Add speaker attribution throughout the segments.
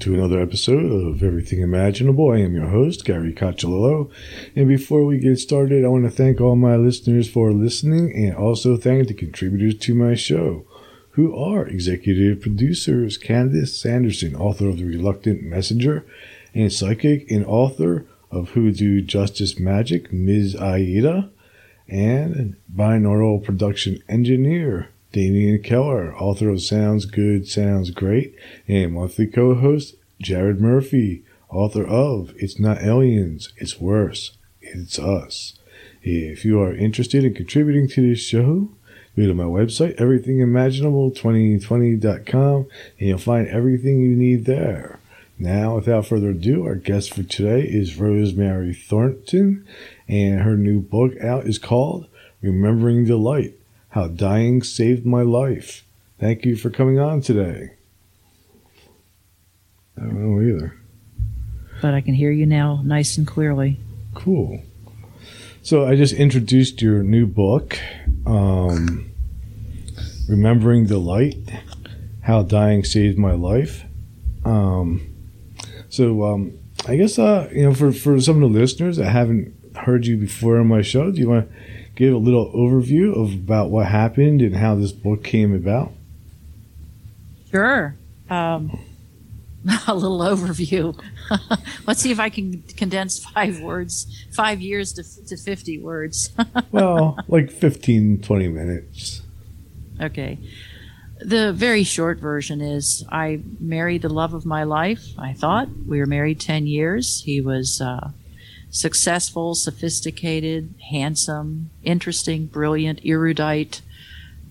Speaker 1: to another episode of Everything Imaginable. I am your host, Gary Cacciolillo. And before we get started, I want to thank all my listeners for listening and also thank the contributors to my show, who are executive producers Candace Sanderson, author of The Reluctant Messenger, and psychic and author of Hoodoo Justice Magic, Ms. Aida, and binaural production engineer, Damian Keller, author of Sounds Good, Sounds Great, and monthly co host Jared Murphy, author of It's Not Aliens, It's Worse, It's Us. If you are interested in contributing to this show, go to my website, everythingimaginable2020.com, and you'll find everything you need there. Now, without further ado, our guest for today is Rosemary Thornton, and her new book out is called Remembering the Light how dying saved my life. Thank you for coming on today. I don't know either.
Speaker 2: But I can hear you now nice and clearly.
Speaker 1: Cool. So I just introduced your new book, um, Remembering the Light How Dying Saved My Life. Um, so um, I guess, uh, you know, for, for some of the listeners that haven't heard you before on my show, do you want to give a little overview of about what happened and how this book came about?
Speaker 2: Sure. Um, a little overview. Let's see if I can condense five words, five years to, to 50 words.
Speaker 1: well, like 15, 20 minutes.
Speaker 2: Okay. The very short version is I married the love of my life, I thought. We were married 10 years. He was uh, successful, sophisticated, handsome, interesting, brilliant, erudite,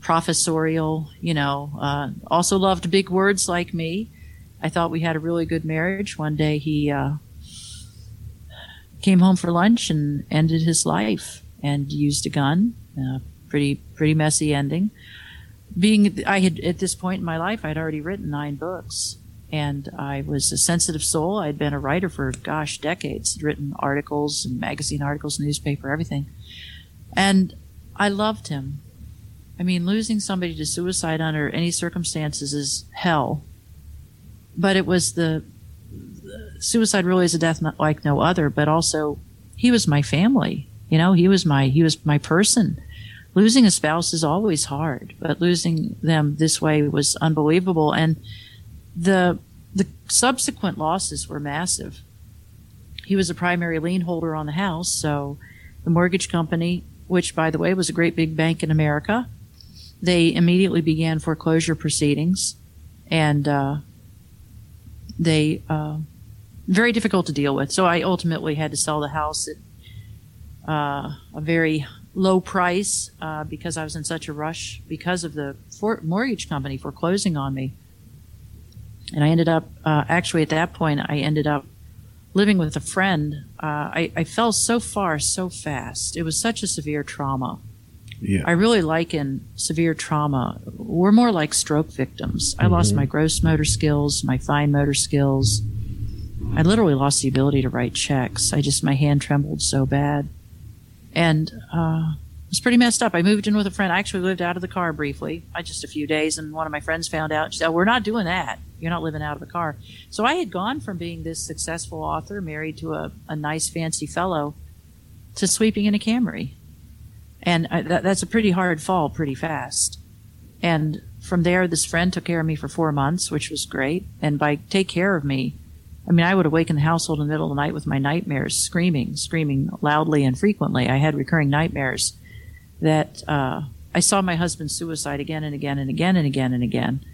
Speaker 2: professorial, you know, uh, also loved big words like me. I thought we had a really good marriage. One day he uh, came home for lunch and ended his life and used a gun. Uh, pretty pretty messy ending. Being I had at this point in my life, I'd already written nine books, and I was a sensitive soul. I'd been a writer for, gosh, decades, I'd written articles and magazine articles, newspaper, everything. And I loved him. I mean, losing somebody to suicide under any circumstances is hell. But it was the, the suicide really is a death not like no other, but also he was my family. You know, he was my, he was my person. Losing a spouse is always hard, but losing them this way was unbelievable. And, the the subsequent losses were massive. He was a primary lien holder on the house, so the mortgage company, which by the way was a great big bank in America, they immediately began foreclosure proceedings, and uh, they uh, very difficult to deal with. So I ultimately had to sell the house at uh, a very low price uh, because I was in such a rush because of the for- mortgage company foreclosing on me. And I ended up, uh, actually, at that point, I ended up living with a friend. Uh, I, I fell so far so fast. It was such a severe trauma.
Speaker 1: Yeah.
Speaker 2: I really liken severe trauma. We're more like stroke victims. I mm-hmm. lost my gross motor skills, my fine motor skills. I literally lost the ability to write checks. I just, my hand trembled so bad. And, uh, it was pretty messed up. I moved in with a friend. I actually lived out of the car briefly, I just a few days, and one of my friends found out. She said, oh, "We're not doing that. You're not living out of the car." So I had gone from being this successful author, married to a, a nice, fancy fellow, to sweeping in a Camry, and I, that, that's a pretty hard fall, pretty fast. And from there, this friend took care of me for four months, which was great. And by take care of me, I mean, I would awaken the household in the middle of the night with my nightmares, screaming, screaming loudly and frequently. I had recurring nightmares that uh, I saw my husband's suicide again and again and again and again and again.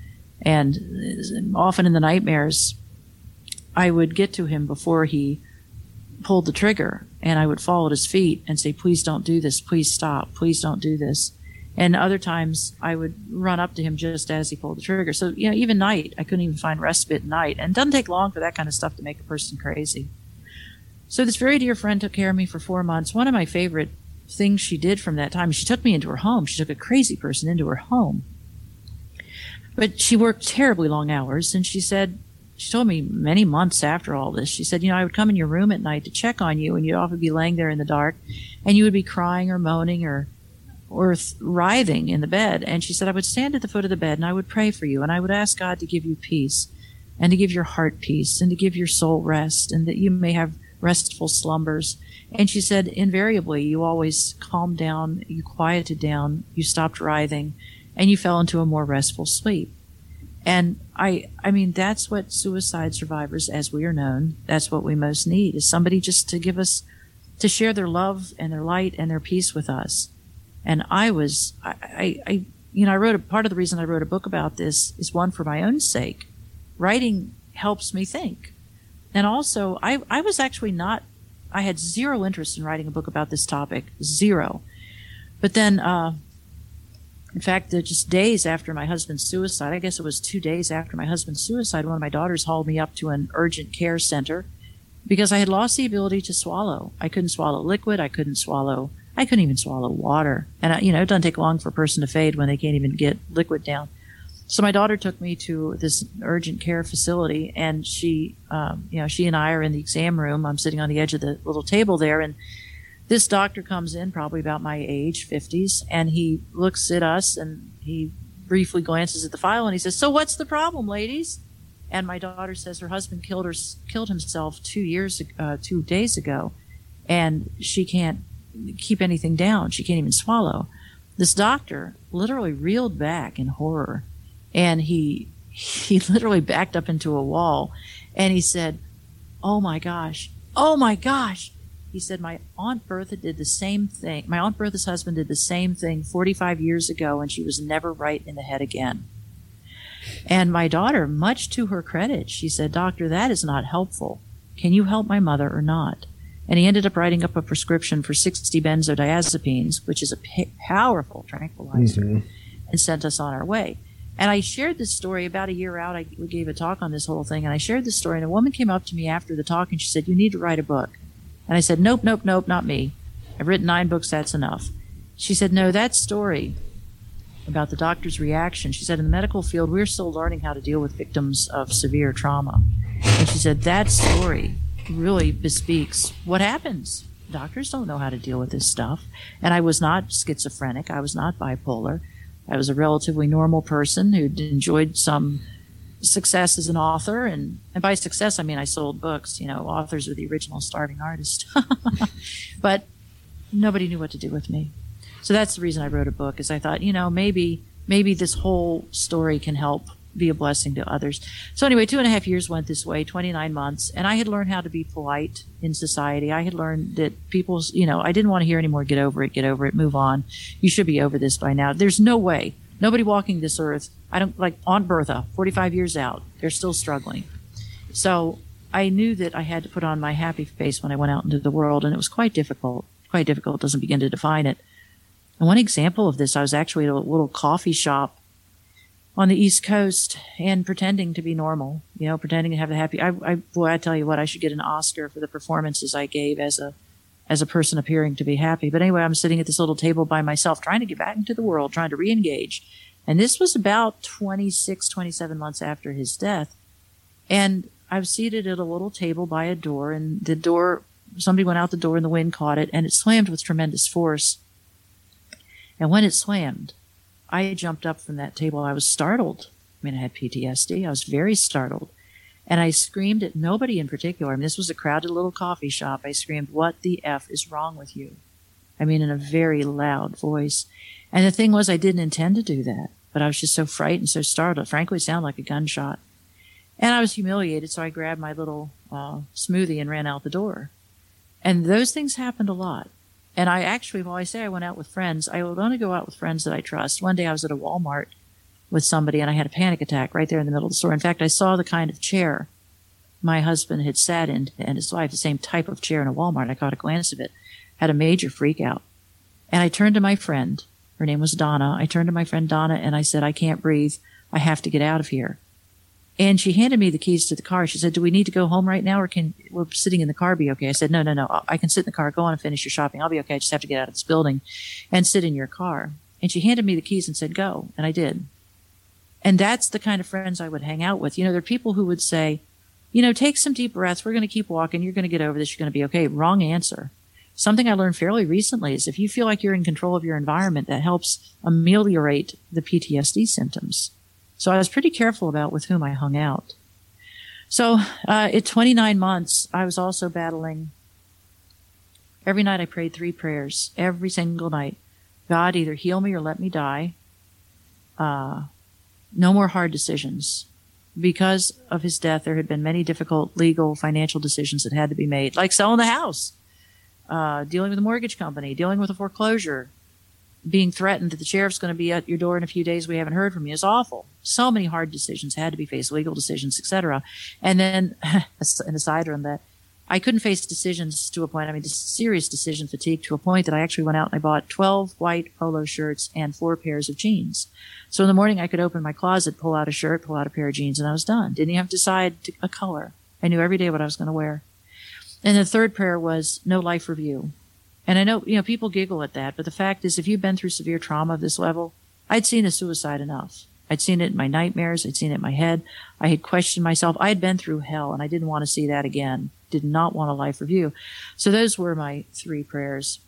Speaker 2: And often in the nightmares, I would get to him before he pulled the trigger and I would fall at his feet and say, please don't do this. Please stop. Please don't do this. And other times I would run up to him just as he pulled the trigger. So, you know, even night, I couldn't even find respite at night. And it doesn't take long for that kind of stuff to make a person crazy. So this very dear friend took care of me for four months. One of my favorite things she did from that time. She took me into her home. She took a crazy person into her home. But she worked terribly long hours, and she said, she told me many months after all this, she said, you know, I would come in your room at night to check on you, and you'd often be laying there in the dark, and you would be crying or moaning or or th- writhing in the bed. And she said, I would stand at the foot of the bed and I would pray for you, and I would ask God to give you peace. and to give your heart peace and to give your soul rest and that you may have restful slumbers. And she said, invariably, you always calmed down, you quieted down, you stopped writhing, and you fell into a more restful sleep. And I, I mean, that's what suicide survivors, as we are known, that's what we most need is somebody just to give us, to share their love and their light and their peace with us. And I was, I, I, you know, I wrote a part of the reason I wrote a book about this is one for my own sake. Writing helps me think. And also, I, I was actually not, I had zero interest in writing a book about this topic, zero. But then, uh, in fact, just days after my husband's suicide, I guess it was two days after my husband's suicide, one of my daughters hauled me up to an urgent care center because I had lost the ability to swallow. I couldn't swallow liquid. I couldn't swallow, I couldn't even swallow water. And, I, you know, it doesn't take long for a person to fade when they can't even get liquid down. So my daughter took me to this urgent care facility, and she, um, you know, she and I are in the exam room. I'm sitting on the edge of the little table there, and this doctor comes in, probably about my age, 50s, and he looks at us and he briefly glances at the file and he says, "So what's the problem, ladies?" And my daughter says her husband killed her, killed himself two years, uh, two days ago, and she can't keep anything down. She can't even swallow. This doctor literally reeled back in horror, and he he literally backed up into a wall, and he said, "Oh my gosh, oh my gosh." He said, My Aunt Bertha did the same thing. My Aunt Bertha's husband did the same thing 45 years ago, and she was never right in the head again. And my daughter, much to her credit, she said, Doctor, that is not helpful. Can you help my mother or not? And he ended up writing up a prescription for 60 benzodiazepines, which is a p- powerful tranquilizer, mm-hmm. and sent us on our way. And I shared this story about a year out. I gave a talk on this whole thing, and I shared this story. And a woman came up to me after the talk, and she said, "You need to write a book." And I said, Nope, nope, nope, not me. I've written nine books, that's enough. She said, No, that story about the doctor's reaction, she said, in the medical field, we're still learning how to deal with victims of severe trauma. And she said, that story really bespeaks what happens. Doctors don't know how to deal with this stuff. And I was not schizophrenic, I was not bipolar. I was a relatively normal person who'd enjoyed some success as an author. And, and by success i mean i sold books you know authors are the original starving artist. But nobody knew what to do with me. So that's the reason i wrote a book is i thought you know maybe maybe this whole story can help be a blessing to others. So anyway two and a half years went this way 29 months and i had learned how to be polite in society. I had learned that people's you know i didn't want to hear anymore get over it get over it move on. You should be over this by now. There's no way Nobody walking this earth, I don't like Aunt Bertha, 45 years out, they're still struggling. So I knew that I had to put on my happy face when I went out into the world, and it was quite difficult. Quite difficult, doesn't begin to define it. And one example of this, I was actually at a little coffee shop on the East Coast and pretending to be normal, you know, pretending to have a happy. I, I, boy, I tell you what, I should get an Oscar for the performances I gave as a as a person appearing to be happy. But anyway, I'm sitting at this little table by myself, trying to get back into the world, trying to re-engage. And this was about 26, 27 months after his death. And I was seated at a little table by a door, and the door, somebody went out the door and the wind caught it, and it slammed with tremendous force. And when it slammed, I jumped up from that table. I was startled. I mean, I had PTSD. I was very startled. And I screamed at nobody in particular. I mean, this was a crowded little coffee shop. I screamed, What the F is wrong with you? I mean, in a very loud voice. And the thing was, I didn't intend to do that, but I was just so frightened, so startled. Frankly, it sounded like a gunshot. And I was humiliated, so I grabbed my little uh, smoothie and ran out the door. And those things happened a lot. And I actually, while I say I went out with friends, I would only go out with friends that I trust. One day I was at a Walmart with somebody and I had a panic attack right there in the middle of the store. In fact, I saw the kind of chair my husband had sat in and his wife, the same type of chair in a Walmart. I caught a glance of it, had a major freak out. And I turned to my friend. Her name was Donna. I turned to my friend Donna and I said, I can't breathe. I have to get out of here. And she handed me the keys to the car. She said, Do we need to go home right now or can we're sitting in the car be okay? I said, No, no, no. I can sit in the car. Go on and finish your shopping. I'll be okay. I just have to get out of this building and sit in your car. And she handed me the keys and said, Go. And I did. And that's the kind of friends I would hang out with. You know, there are people who would say, you know, take some deep breaths. We're going to keep walking. You're going to get over this. You're going to be okay. Wrong answer. Something I learned fairly recently is if you feel like you're in control of your environment, that helps ameliorate the PTSD symptoms. So I was pretty careful about with whom I hung out. So, uh, at 29 months, I was also battling. Every night I prayed three prayers, every single night. God, either heal me or let me die. Uh, no more hard decisions. Because of his death, there had been many difficult legal, financial decisions that had to be made, like selling the house, uh, dealing with a mortgage company, dealing with a foreclosure, being threatened that the sheriff's going to be at your door in a few days. We haven't heard from you. It's awful. So many hard decisions had to be faced, legal decisions, etc. And then, an aside from that, I couldn't face decisions to a point. I mean, serious decision fatigue to a point that I actually went out and I bought 12 white polo shirts and four pairs of jeans. So in the morning, I could open my closet, pull out a shirt, pull out a pair of jeans, and I was done. Didn't even have to decide a color. I knew every day what I was going to wear. And the third prayer was no life review. And I know, you know, people giggle at that, but the fact is, if you've been through severe trauma of this level, I'd seen a suicide enough. I'd seen it in my nightmares. I'd seen it in my head. I had questioned myself. I had been through hell and I didn't want to see that again. Did not want a life review. So those were my three prayers.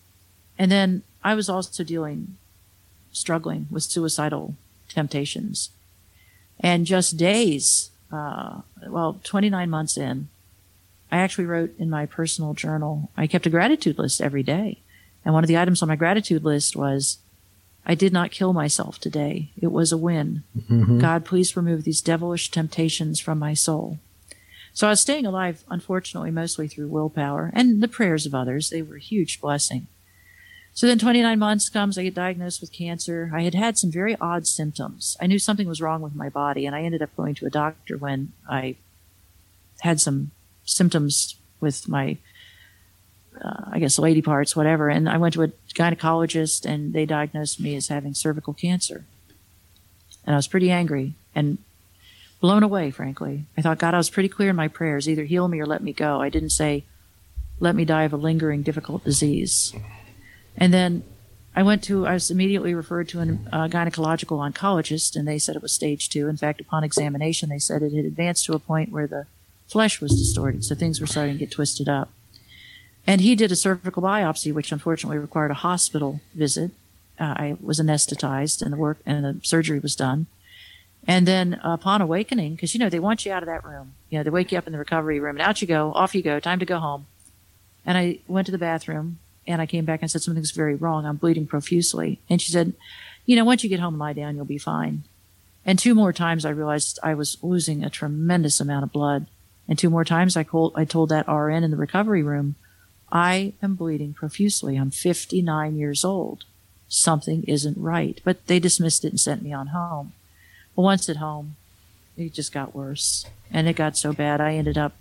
Speaker 2: And then I was also dealing, struggling with suicidal temptations. And just days, uh, well, 29 months in, I actually wrote in my personal journal, I kept a gratitude list every day. And one of the items on my gratitude list was, I did not kill myself today. It was a win. Mm-hmm. God, please remove these devilish temptations from my soul. So I was staying alive, unfortunately, mostly through willpower and the prayers of others. They were a huge blessing. So then 29 months comes, I get diagnosed with cancer. I had had some very odd symptoms. I knew something was wrong with my body, and I ended up going to a doctor when I had some symptoms with my, uh, I guess, lady parts, whatever. And I went to a gynecologist and they diagnosed me as having cervical cancer. And I was pretty angry and blown away, frankly. I thought, God, I was pretty clear in my prayers either heal me or let me go. I didn't say, let me die of a lingering, difficult disease. And then I went to, I was immediately referred to a uh, gynecological oncologist, and they said it was stage two. In fact, upon examination, they said it had advanced to a point where the flesh was distorted, so things were starting to get twisted up. And he did a cervical biopsy, which unfortunately required a hospital visit. Uh, I was anesthetized, and the work and the surgery was done. And then upon awakening, because you know they want you out of that room, you know they wake you up in the recovery room, and out you go, off you go, time to go home. And I went to the bathroom, and I came back and said something's very wrong. I'm bleeding profusely, and she said, "You know, once you get home and lie down, you'll be fine." And two more times, I realized I was losing a tremendous amount of blood. And two more times I, called, I told that RN in the recovery room, I am bleeding profusely. I'm 59 years old. Something isn't right. But they dismissed it and sent me on home. But once at home, it just got worse. And it got so bad, I ended up,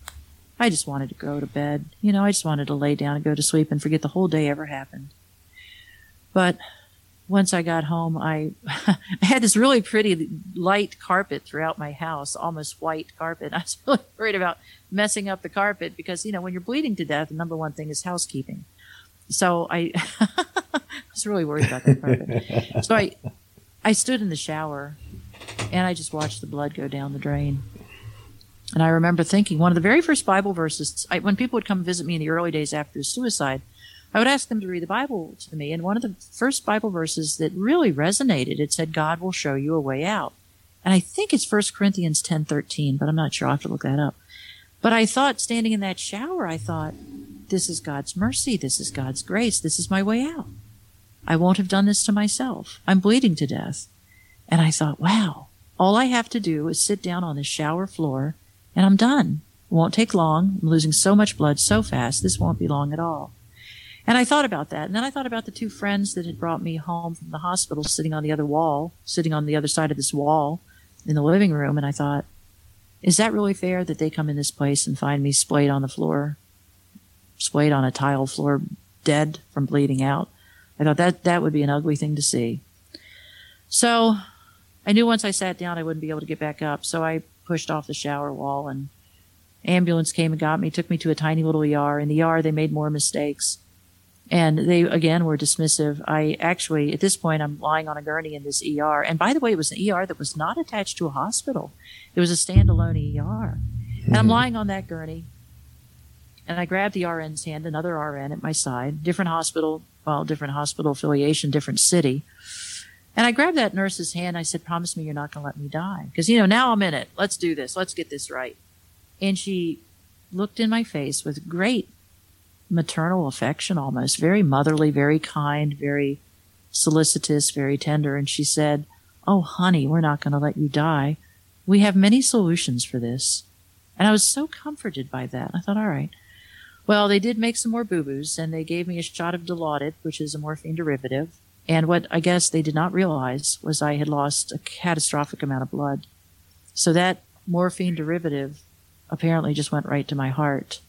Speaker 2: I just wanted to go to bed. You know, I just wanted to lay down and go to sleep and forget the whole day ever happened. But once I got home, I, I had this really pretty light carpet throughout my house, almost white carpet. I was really worried about messing up the carpet because, you know, when you're bleeding to death, the number one thing is housekeeping. So I, I was really worried about that carpet. so I, I stood in the shower and I just watched the blood go down the drain. And I remember thinking one of the very first Bible verses, I, when people would come visit me in the early days after suicide, I would ask them to read the Bible to me. And one of the first Bible verses that really resonated, it said, God will show you a way out. And I think it's 1 Corinthians 10 13, but I'm not sure. I'll have to look that up. But I thought, standing in that shower, I thought, this is God's mercy. This is God's grace. This is my way out. I won't have done this to myself. I'm bleeding to death. And I thought, wow, all I have to do is sit down on the shower floor and I'm done. It won't take long. I'm losing so much blood so fast. This won't be long at all. And I thought about that. And then I thought about the two friends that had brought me home from the hospital sitting on the other wall, sitting on the other side of this wall in the living room. And I thought, is that really fair that they come in this place and find me splayed on the floor, splayed on a tile floor, dead from bleeding out? I thought that that would be an ugly thing to see. So I knew once I sat down I wouldn't be able to get back up. So I pushed off the shower wall and ambulance came and got me, took me to a tiny little ER. In the ER, they made more mistakes and they again were dismissive. I actually, at this point, I'm lying on a gurney in this ER. And by the way, it was an ER that was not attached to a hospital. It was a standalone ER. Mm-hmm. And I'm hmm. lying on that gurney. And I grabbed the RN's hand, another RN at my side, different hospital, well, different hospital affiliation, different city. And I grabbed that nurse's hand. I said, promise me you're not going to let me die. Because, you know, now I'm in it. Let's do this. Let's get this right. And she looked in my face with great maternal affection almost, very motherly, very kind, very solicitous, very tender. And she said, Oh, honey, we're not going to let you die. We have many solutions for this. And I was so comforted by that. I thought, all right. Well, they did make some more boo boos and they gave me a shot of Dilaudid, which is a morphine derivative. And what I guess they did not realize was I had lost a catastrophic amount of blood. So that morphine derivative apparently just went right to my heart.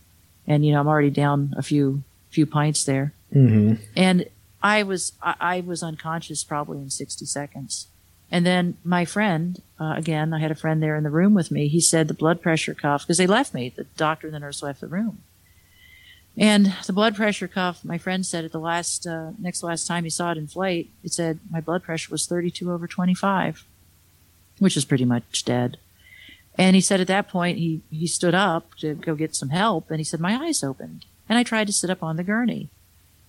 Speaker 2: And, you know, I'm already down a few, few pints there.
Speaker 1: Mm-hmm.
Speaker 2: And I was, I, I was unconscious probably in 60 seconds. And then my friend, uh, again, I had a friend there in the room with me. He said the blood pressure cuff, because they left me, the doctor and the nurse left the room. And the blood pressure cuff, my friend said at the last, uh, next last time he saw it inflate, it said my blood pressure was 32 over 25, which is pretty much dead. And he said at that point, he, he stood up to go get some help and he said, my eyes opened. And I tried to sit up on the gurney.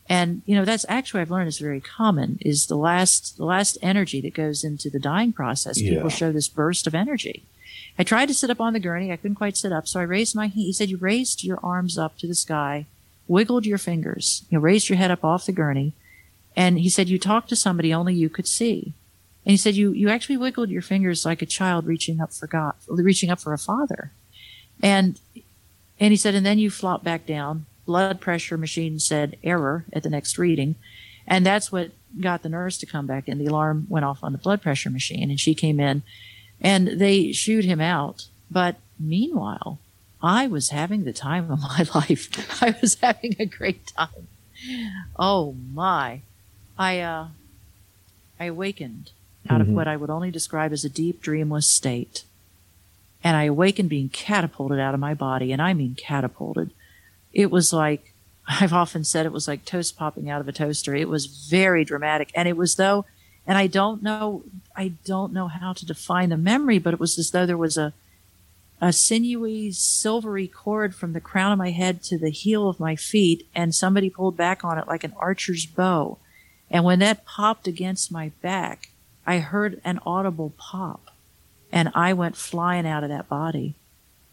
Speaker 2: And, you know, that's actually I've learned is very common is the last, the last energy that goes into the dying process.
Speaker 1: Yeah.
Speaker 2: People show this burst of energy. I tried to sit up on the gurney. I couldn't quite sit up. So I raised my, he said, you raised your arms up to the sky, wiggled your fingers, you know, raised your head up off the gurney. And he said, you talked to somebody only you could see. And he said, you, you actually wiggled your fingers like a child reaching up for God, reaching up for a father. And, and he said, and then you flop back down. Blood pressure machine said error at the next reading. And that's what got the nurse to come back in. The alarm went off on the blood pressure machine and she came in and they shooed him out. But meanwhile, I was having the time of my life. I was having a great time. Oh my. I, uh, I awakened out of
Speaker 1: Mhm.
Speaker 2: what I would only describe as a deep dreamless state. And I awakened being catapulted out of my body, and I mean catapulted. It was like, I've often said it was like toast popping out of a toaster. It was very dramatic. And it was though, and I don't know, I don't know how to define the memory, but it was as though there was a, a sinewy, silvery cord from the crown of my head to the heel of my feet, and somebody pulled back on it like an archer's bow. And when that popped against my back, I heard an audible pop, and I went flying out of that body.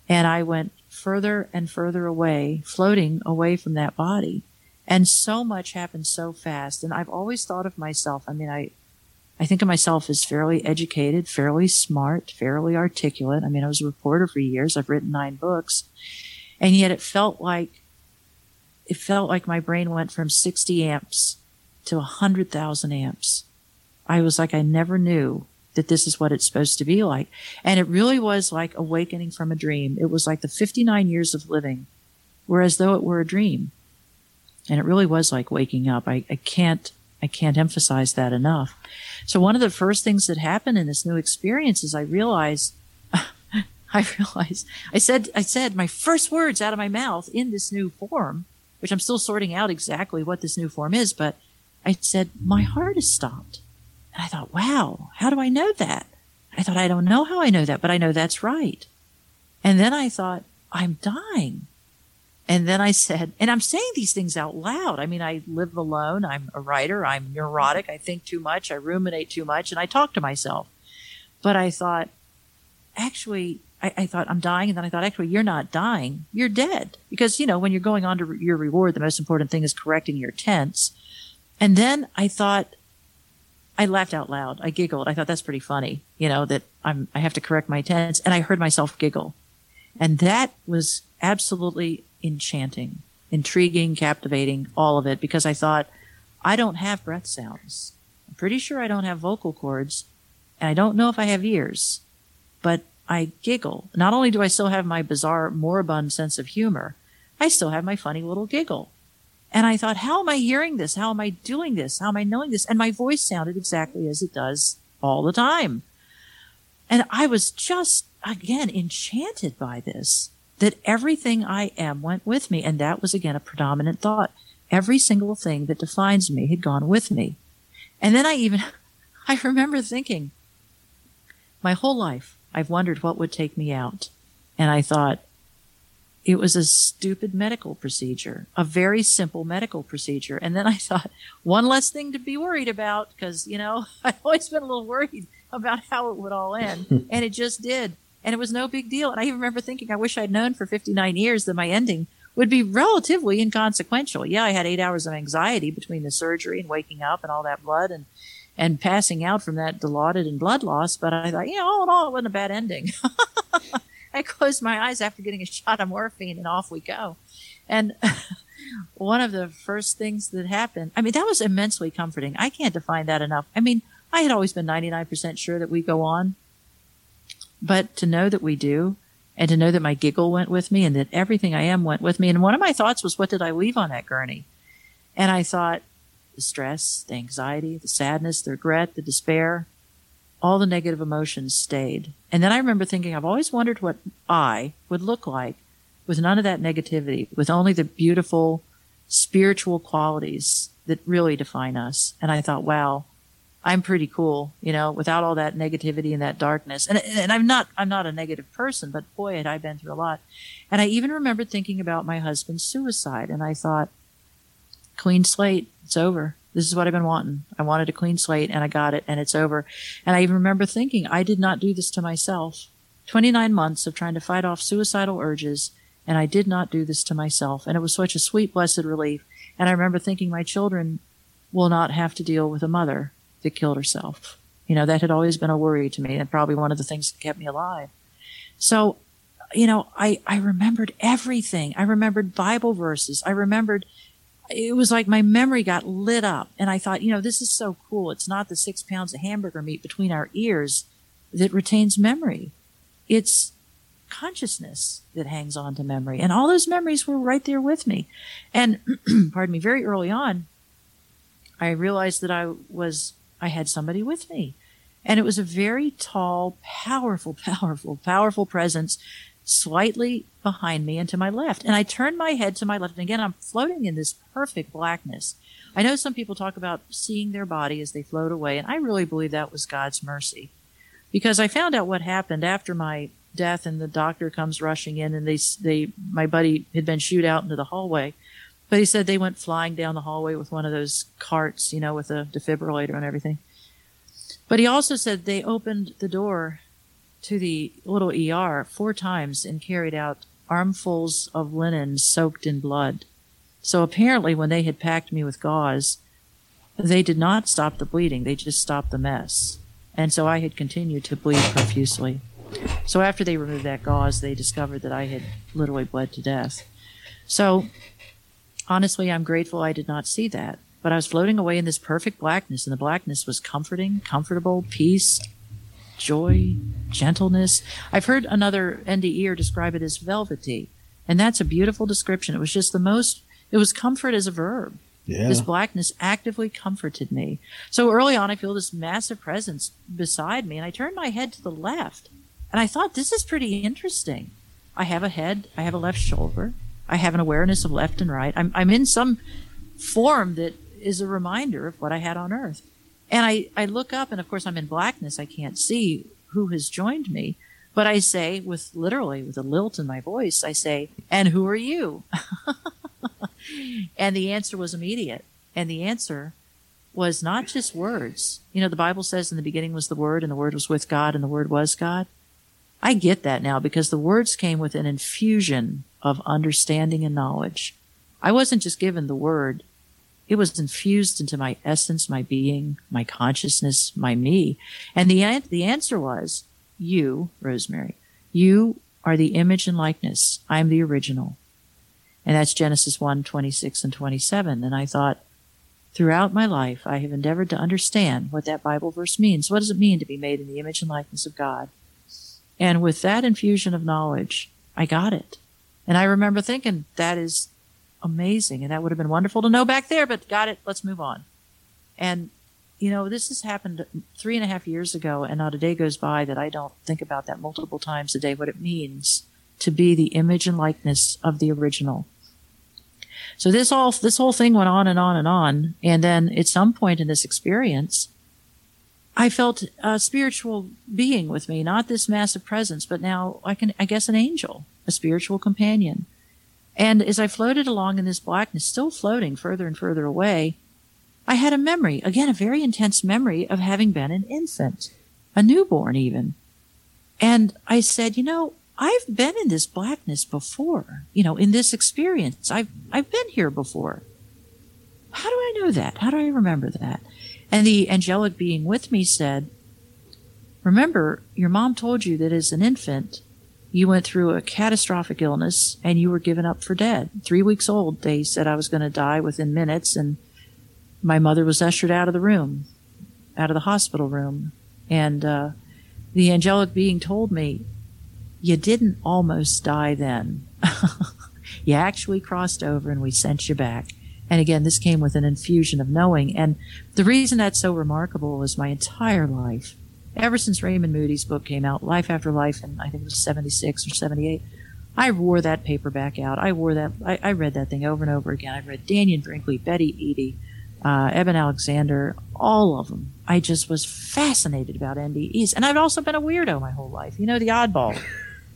Speaker 2: And I went further and further away, floating away from that body. And so much happened so fast. And I've always thought of myself, I mean, I, I think of myself as fairly educated, fairly smart, fairly articulate. I mean, I was a reporter for years. I've written nine books. And yet it felt like, it felt like my brain went from 60 amps to 100,000 amps. I was like, I never knew that this is what it's supposed to be like. And it really was like awakening from a dream. It was like the 59 years of living were as though it were a dream. And it really was like waking up. I, I can't, I can't emphasize that enough. So one of the first things that happened in this new experience is I realized, I realized, I said, I said my first words out of my mouth in this new form, which I'm still sorting out exactly what this new form is, but I said, my heart has stopped. And I thought, wow, how do I know that? I thought, I don't know how I know that, but I know that's right. And then I thought, I'm dying. And then I said, and I'm saying these things out loud. I mean, I live alone. I'm a writer. I'm neurotic. I think too much. I ruminate too much and I talk to myself. But I thought, actually, I, I thought I'm dying. And then I thought, actually, you're not dying. You're dead. Because, you know, when you're going on to re- your reward, the most important thing is correcting your tense. And then I thought, I laughed out loud. I giggled. I thought that's pretty funny, you know, that I'm, I have to correct my tense. And I heard myself giggle. And that was absolutely enchanting, intriguing, captivating, all of it, because I thought, I don't have breath sounds. I'm pretty sure I don't have vocal cords, and I don't know if I have ears, but I giggle. Not only do I still have my bizarre, moribund sense of humor, I still have my funny little giggle. And I thought, how am I hearing this? How am I doing this? How am I knowing this? And my voice sounded exactly as it does all the time. And I was just, again, enchanted by this, that everything I am went with me. And that was, again, a predominant thought. Every single thing that defines me had gone with me. And then I even, I remember thinking, my whole life, I've wondered what would take me out. And I thought, it was a stupid medical procedure, a very simple medical procedure. And then I thought, one less thing to be worried about, because, you know, I've always been a little worried about how it would all end. and it just did. And it was no big deal. And I even remember thinking, I wish I'd known for 59 years that my ending would be relatively inconsequential. Yeah, I had eight hours of anxiety between the surgery and waking up and all that blood and, and passing out from that dilaudid and blood loss. But I thought, you know, all in all, it wasn't a bad ending. I closed my eyes after getting a shot of morphine and off we go. And one of the first things that happened, I mean, that was immensely comforting. I can't define that enough. I mean, I had always been 99% sure that we go on, but to know that we do and to know that my giggle went with me and that everything I am went with me. And one of my thoughts was, what did I leave on that gurney? And I thought the stress, the anxiety, the sadness, the regret, the despair, all the negative emotions stayed. And then I remember thinking, I've always wondered what I would look like with none of that negativity, with only the beautiful spiritual qualities that really define us. And I thought, wow, I'm pretty cool, you know, without all that negativity and that darkness. And, and I'm not, I'm not a negative person, but boy, had I been through a lot. And I even remembered thinking about my husband's suicide. And I thought, clean slate, it's over. This is what I've been wanting. I wanted a clean slate and I got it and it's over. And I even remember thinking, I did not do this to myself. 29 months of trying to fight off suicidal urges and I did not do this to myself. And it was such a sweet, blessed relief. And I remember thinking my children will not have to deal with a mother that killed herself. You know, that had always been a worry to me and probably one of the things that kept me alive. So, you know, I, I remembered everything. I remembered Bible verses. I remembered it was like my memory got lit up and I thought, you know, this is so cool. It's not the six pounds of hamburger meat between our ears that retains memory. It's consciousness that hangs on to memory. And all those memories were right there with me. And pardon me, very early on, I realized that I was, I had somebody with me. And it was a very tall, powerful, powerful, powerful presence slightly behind me and to my left. And I turned my head to my left. And again, I'm floating in this perfect blackness. I know some people talk about seeing their body as they float away. And I really believe that was God's mercy because I found out what happened after my death and the doctor comes rushing in and they, they, my buddy had been shooed out into the hallway. But he said they went flying down the hallway with one of those carts, you know, with a defibrillator and everything. But he also said they opened the door to the little ER four times and carried out armfuls of linen soaked in blood. So apparently, when they had packed me with gauze, they did not stop the bleeding, they just stopped the mess. And so I had continued to bleed profusely. So after they removed that gauze, they discovered that I had literally bled to death. So honestly, I'm grateful I did not see that. But I was floating away in this perfect blackness, and the blackness was comforting, comfortable, peace, joy, gentleness. I've heard another NDEer describe it as velvety, and that's a beautiful description. It was just the most, it was comfort as a verb. Yeah. This blackness actively comforted me. So early on, I feel this massive presence beside me, and I turned my head to the left. And I thought, this is pretty interesting. I have a head, I have a left shoulder, I have an awareness of left and right. I'm, I'm in some form that is a reminder of what I had on earth. And I, I look up, and of course, I'm in blackness. I can't see who has joined me. But I say, with literally with a lilt in my voice, I say, and who are you? and the answer was immediate. And the answer was not just words. You know, the Bible says in the beginning was the Word, and the Word was with God, and the Word was God. I get that now because the words came with an infusion of understanding and knowledge. I wasn't just given the Word, it was infused into my essence, my being, my consciousness, my me. And the, the answer was, you, Rosemary, you are the image and likeness. I'm the original. And that's Genesis 1, 26 and 27. And I thought, throughout my life, I have endeavored to understand what that Bible verse means. What does it mean to be made in the image and likeness of God? And with that infusion of knowledge, I got it. And I remember thinking, that is amazing. And that would have been wonderful to know back there, but got it. Let's move on. And, you know, this has happened three and a half years ago, and not a day goes by that I don't think about that multiple times a day, what it means to be the image and likeness of the original. So this all, this whole thing went on and on and on. And then at some point in this experience, I felt a spiritual being with me, not this massive presence, but now I can, I guess an angel, a spiritual companion. And as I floated along in this blackness, still floating further and further away, I had a memory, again, a very intense memory of having been an infant, a newborn even. And I said, you know, I've been in this blackness before, you know, in this experience. I've, I've been here before. How do I know that? How do I remember that? And the angelic being with me said, remember, your mom told you that as an infant, you went through a catastrophic illness and you were given up for dead. Three weeks old, they said I was going to die within minutes and my mother was ushered out of the room, out of the hospital room. And, uh, the angelic being told me, you didn't almost die then. you actually crossed over and we sent you back. And again, this came with an infusion of knowing. And the reason that's so remarkable is my entire life, ever since Raymond Moody's book came out, Life After Life, and I think it was 76 or 78, I wore that paperback out. I wore that, I, I read that thing over and over again. I read Dannion Brinkley, Betty Eadie, uh, Eben Alexander, all of them. I just was fascinated about NDEs. And I've also been a weirdo my whole life. You know, the oddball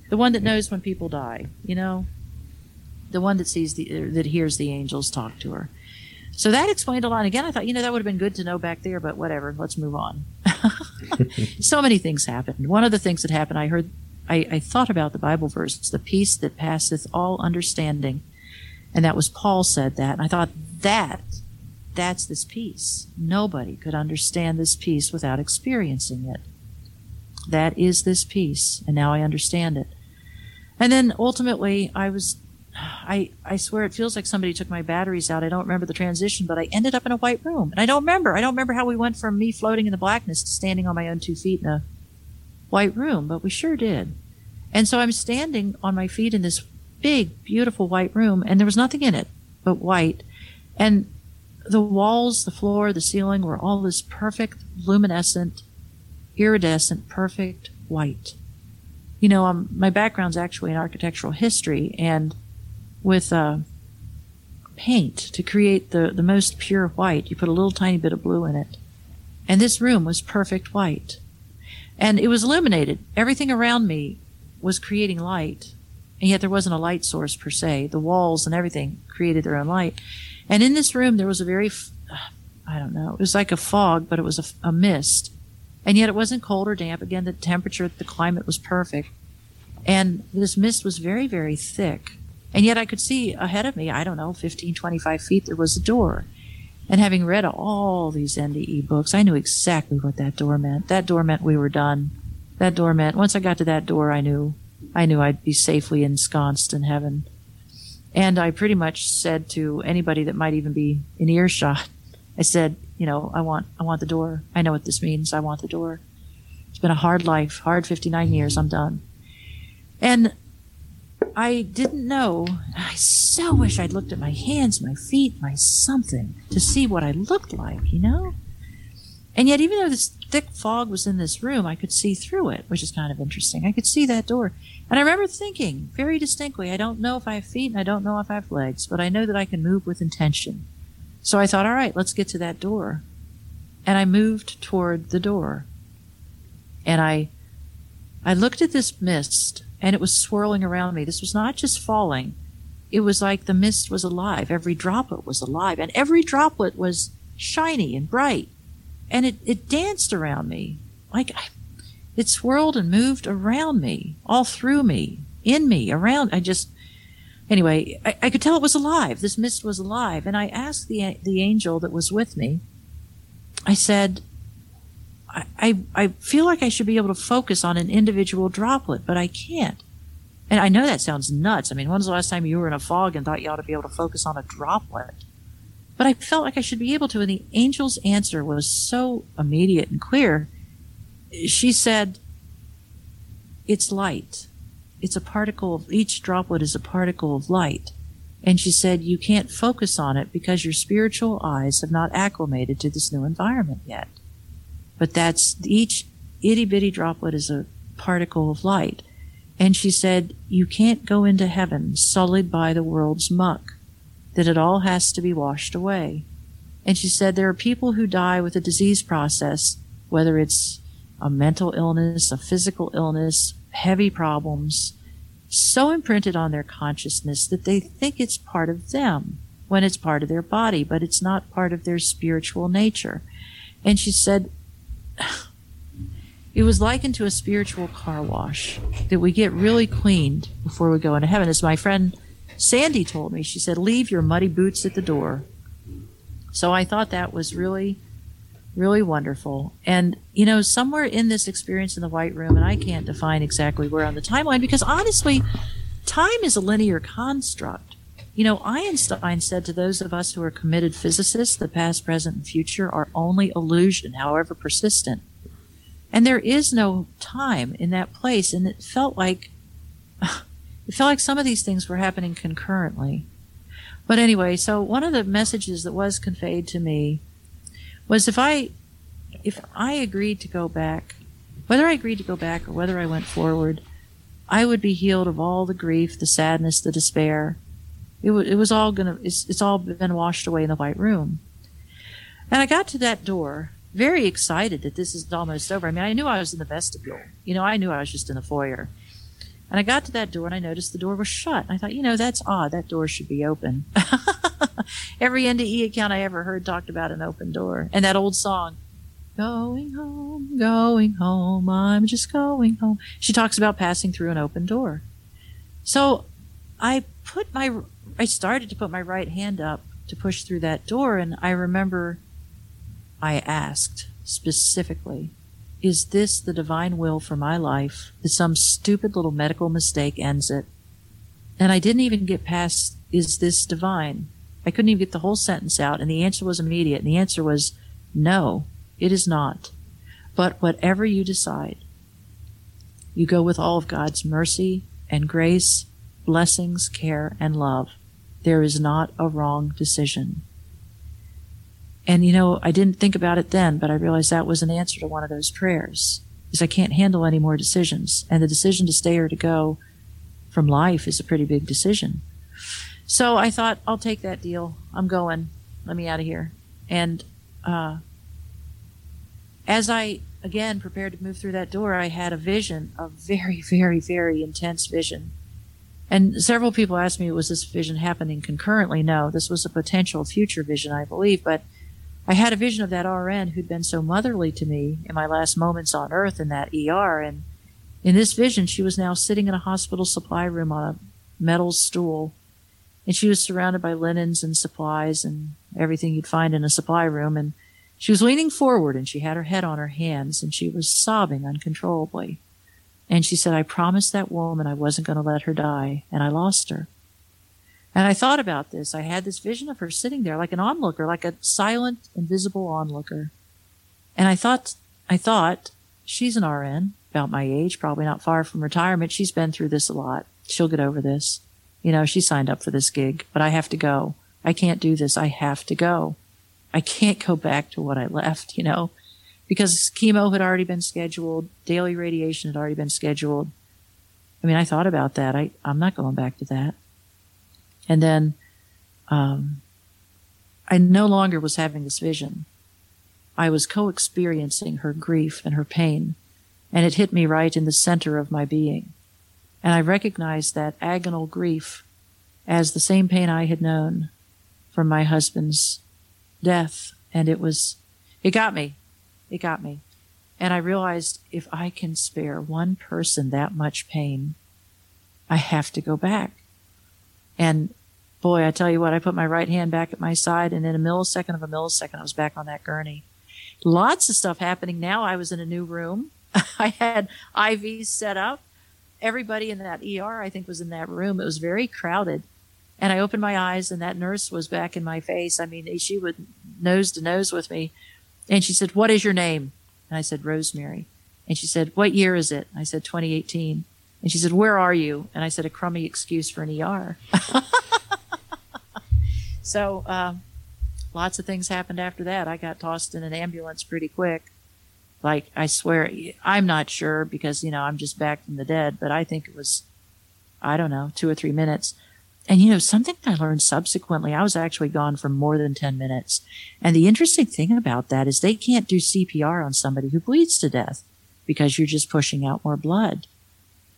Speaker 2: the one that knows when people die, you know, the one that sees the that hears the angels talk to her. So that explained a lot. Again, I thought, you know, that would have been good to know back there, but whatever. Let's move on. so many things happened. One of the things that happened, I heard, I, I thought about the Bible verse, the peace that passeth all understanding. And that was Paul said that. And I thought that, that's this peace. Nobody could understand this peace without experiencing it. That is this peace. And now I understand it. And then ultimately, I was, I, I swear it feels like somebody took my batteries out. I don't remember the transition, but I ended up in a white room. And I don't remember. I don't remember how we went from me floating in the blackness to standing on my own two feet in a white room, but we sure did. And so I'm standing on my feet in this big, beautiful white room, and there was nothing in it but white. And the walls, the floor, the ceiling were all this perfect, luminescent, iridescent, perfect white you know, um, my background's actually in architectural history, and with uh, paint to create the, the most pure white, you put a little tiny bit of blue in it. And this room was perfect white. And it was illuminated. Everything around me was creating light, and yet there wasn't a light source per se. The walls and everything created their own light. And in this room, there was a very, I don't know, it was like a fog, but it was a, a mist and yet it wasn't cold or damp. Again, the temperature, the climate was perfect. And this mist was very, very thick. And yet I could see ahead of me, I don't know, 15, 25 feet, there was a door. And having read all these NDE books, I knew exactly what that door meant. That door meant we were done. That door meant once I got to that door, I knew, I knew I'd be safely ensconced in heaven. And I pretty much said to anybody that might even be in earshot, I said, you know, I want, I want the door. I know what this means. I want the door. It's been a hard life, hard 59 years. I'm done. And I didn't know. I so wish I'd looked at my hands, my feet, my something to see what I looked like, you know? And yet, even though this thick fog was in this room, I could see through it, which is kind of interesting. I could see that door. And I remember thinking very distinctly, I don't know if I have feet and I don't know if I have legs, but I know that I can move with intention. So I thought, all right, let's get to that door. And I moved toward the door. And I, I looked at this mist and it was swirling around me. This was not just falling. It was like the mist was alive. Every droplet was alive and every droplet was shiny and bright. And it, it danced around me. Like I, it swirled and moved around me, all through me, in me, around. I just, anyway, I, I, could tell it was alive. This mist was alive. And I asked the, the angel that was with me, I said, I, I, feel like I should be able to focus on an individual droplet, but I can't. And I know that sounds nuts. I mean, when's the last time you were in a fog and thought you ought to be able to focus on a droplet? But I felt like I should be able to. And the angel's answer was so immediate and clear. She said, It's light it's a particle of each droplet is a particle of light. And she said, you can't focus on it because your spiritual eyes have not acclimated to this new environment yet. But that's each itty bitty droplet is a particle of light. And she said, you can't go into heaven sullied by the world's muck, that it all has to be washed away. And she said, there are people who die with a disease process, whether it's a mental illness, a physical illness, heavy problems so imprinted on their consciousness that they think it's part of them when it's part of their body, but it's not part of their spiritual nature. And she said, it was likened to a spiritual car wash that we get really cleaned before we go into heaven. As my friend Sandy told me, she said, Leave your muddy boots at the door. So I thought that was really, really wonderful. And, you know, somewhere in this experience in the White Room, and I can't define exactly where on the timeline because honestly, time is a linear construct. You know, Einstein said to those of us who are committed physicists, the past, present, and future are only illusion, however persistent. And there is no time in that place. And it felt like, it felt like some of these things were happening concurrently. But anyway, so one of the messages that was conveyed to me was if I, if I agreed to go back, whether I agreed to go back or whether I went forward, I would be healed of all the grief, the sadness, the despair. It, w- it was all gonna, it's, it's all been washed away in the white room. And I got to that door very excited that this is almost over. I mean, I knew I was in the vestibule. You know, I knew I was just in the foyer. And I got to that door and I noticed the door was shut. I thought, you know, that's odd. That door should be open. Every NDE account I ever heard talked about an open door. And that old song, Going home, going home, I'm just going home. She talks about passing through an open door. So I put my, I started to put my right hand up to push through that door. And I remember I asked specifically, is this the divine will for my life that some stupid little medical mistake ends it? And I didn't even get past, is this divine? I couldn't even get the whole sentence out, and the answer was immediate. And the answer was, no, it is not. But whatever you decide, you go with all of God's mercy and grace, blessings, care, and love. There is not a wrong decision. And you know, I didn't think about it then, but I realized that was an answer to one of those prayers. Is I can't handle any more decisions. And the decision to stay or to go from life is a pretty big decision. So I thought, I'll take that deal. I'm going. Let me out of here. And uh, as I again prepared to move through that door, I had a vision, a very, very, very intense vision. And several people asked me, was this vision happening concurrently? No, this was a potential future vision, I believe. But I had a vision of that RN who'd been so motherly to me in my last moments on earth in that ER. And in this vision, she was now sitting in a hospital supply room on a metal stool. And she was surrounded by linens and supplies and everything you'd find in a supply room. And she was leaning forward and she had her head on her hands and she was sobbing uncontrollably. And she said, I promised that woman I wasn't going to let her die, and I lost her. And I thought about this. I had this vision of her sitting there like an onlooker, like a silent, invisible onlooker. And I thought, I thought, she's an RN, about my age, probably not far from retirement. She's been through this a lot. She'll get over this. You know, she signed up for this gig, but I have to go. I can't do this. I have to go. I can't go back to what I left, you know, because chemo had already been scheduled. Daily radiation had already been scheduled. I mean, I thought about that. I, I'm not going back to that. And then um, I no longer was having this vision. I was co experiencing her grief and her pain, and it hit me right in the center of my being. And I recognized that agonal grief as the same pain I had known from my husband's death. And it was, it got me. It got me. And I realized if I can spare one person that much pain, I have to go back. And boy, I tell you what, I put my right hand back at my side, and in a millisecond of a millisecond, I was back on that gurney. Lots of stuff happening now. I was in a new room. I had IVs set up. Everybody in that ER, I think, was in that room. It was very crowded. And I opened my eyes, and that nurse was back in my face. I mean, she was nose to nose with me. And she said, What is your name? And I said, Rosemary. And she said, What year is it? I said, 2018. And she said, Where are you? And I said, A crummy excuse for an ER. So, um, lots of things happened after that. I got tossed in an ambulance pretty quick. Like, I swear, I'm not sure because, you know, I'm just back from the dead, but I think it was, I don't know, two or three minutes. And, you know, something I learned subsequently, I was actually gone for more than 10 minutes. And the interesting thing about that is they can't do CPR on somebody who bleeds to death because you're just pushing out more blood.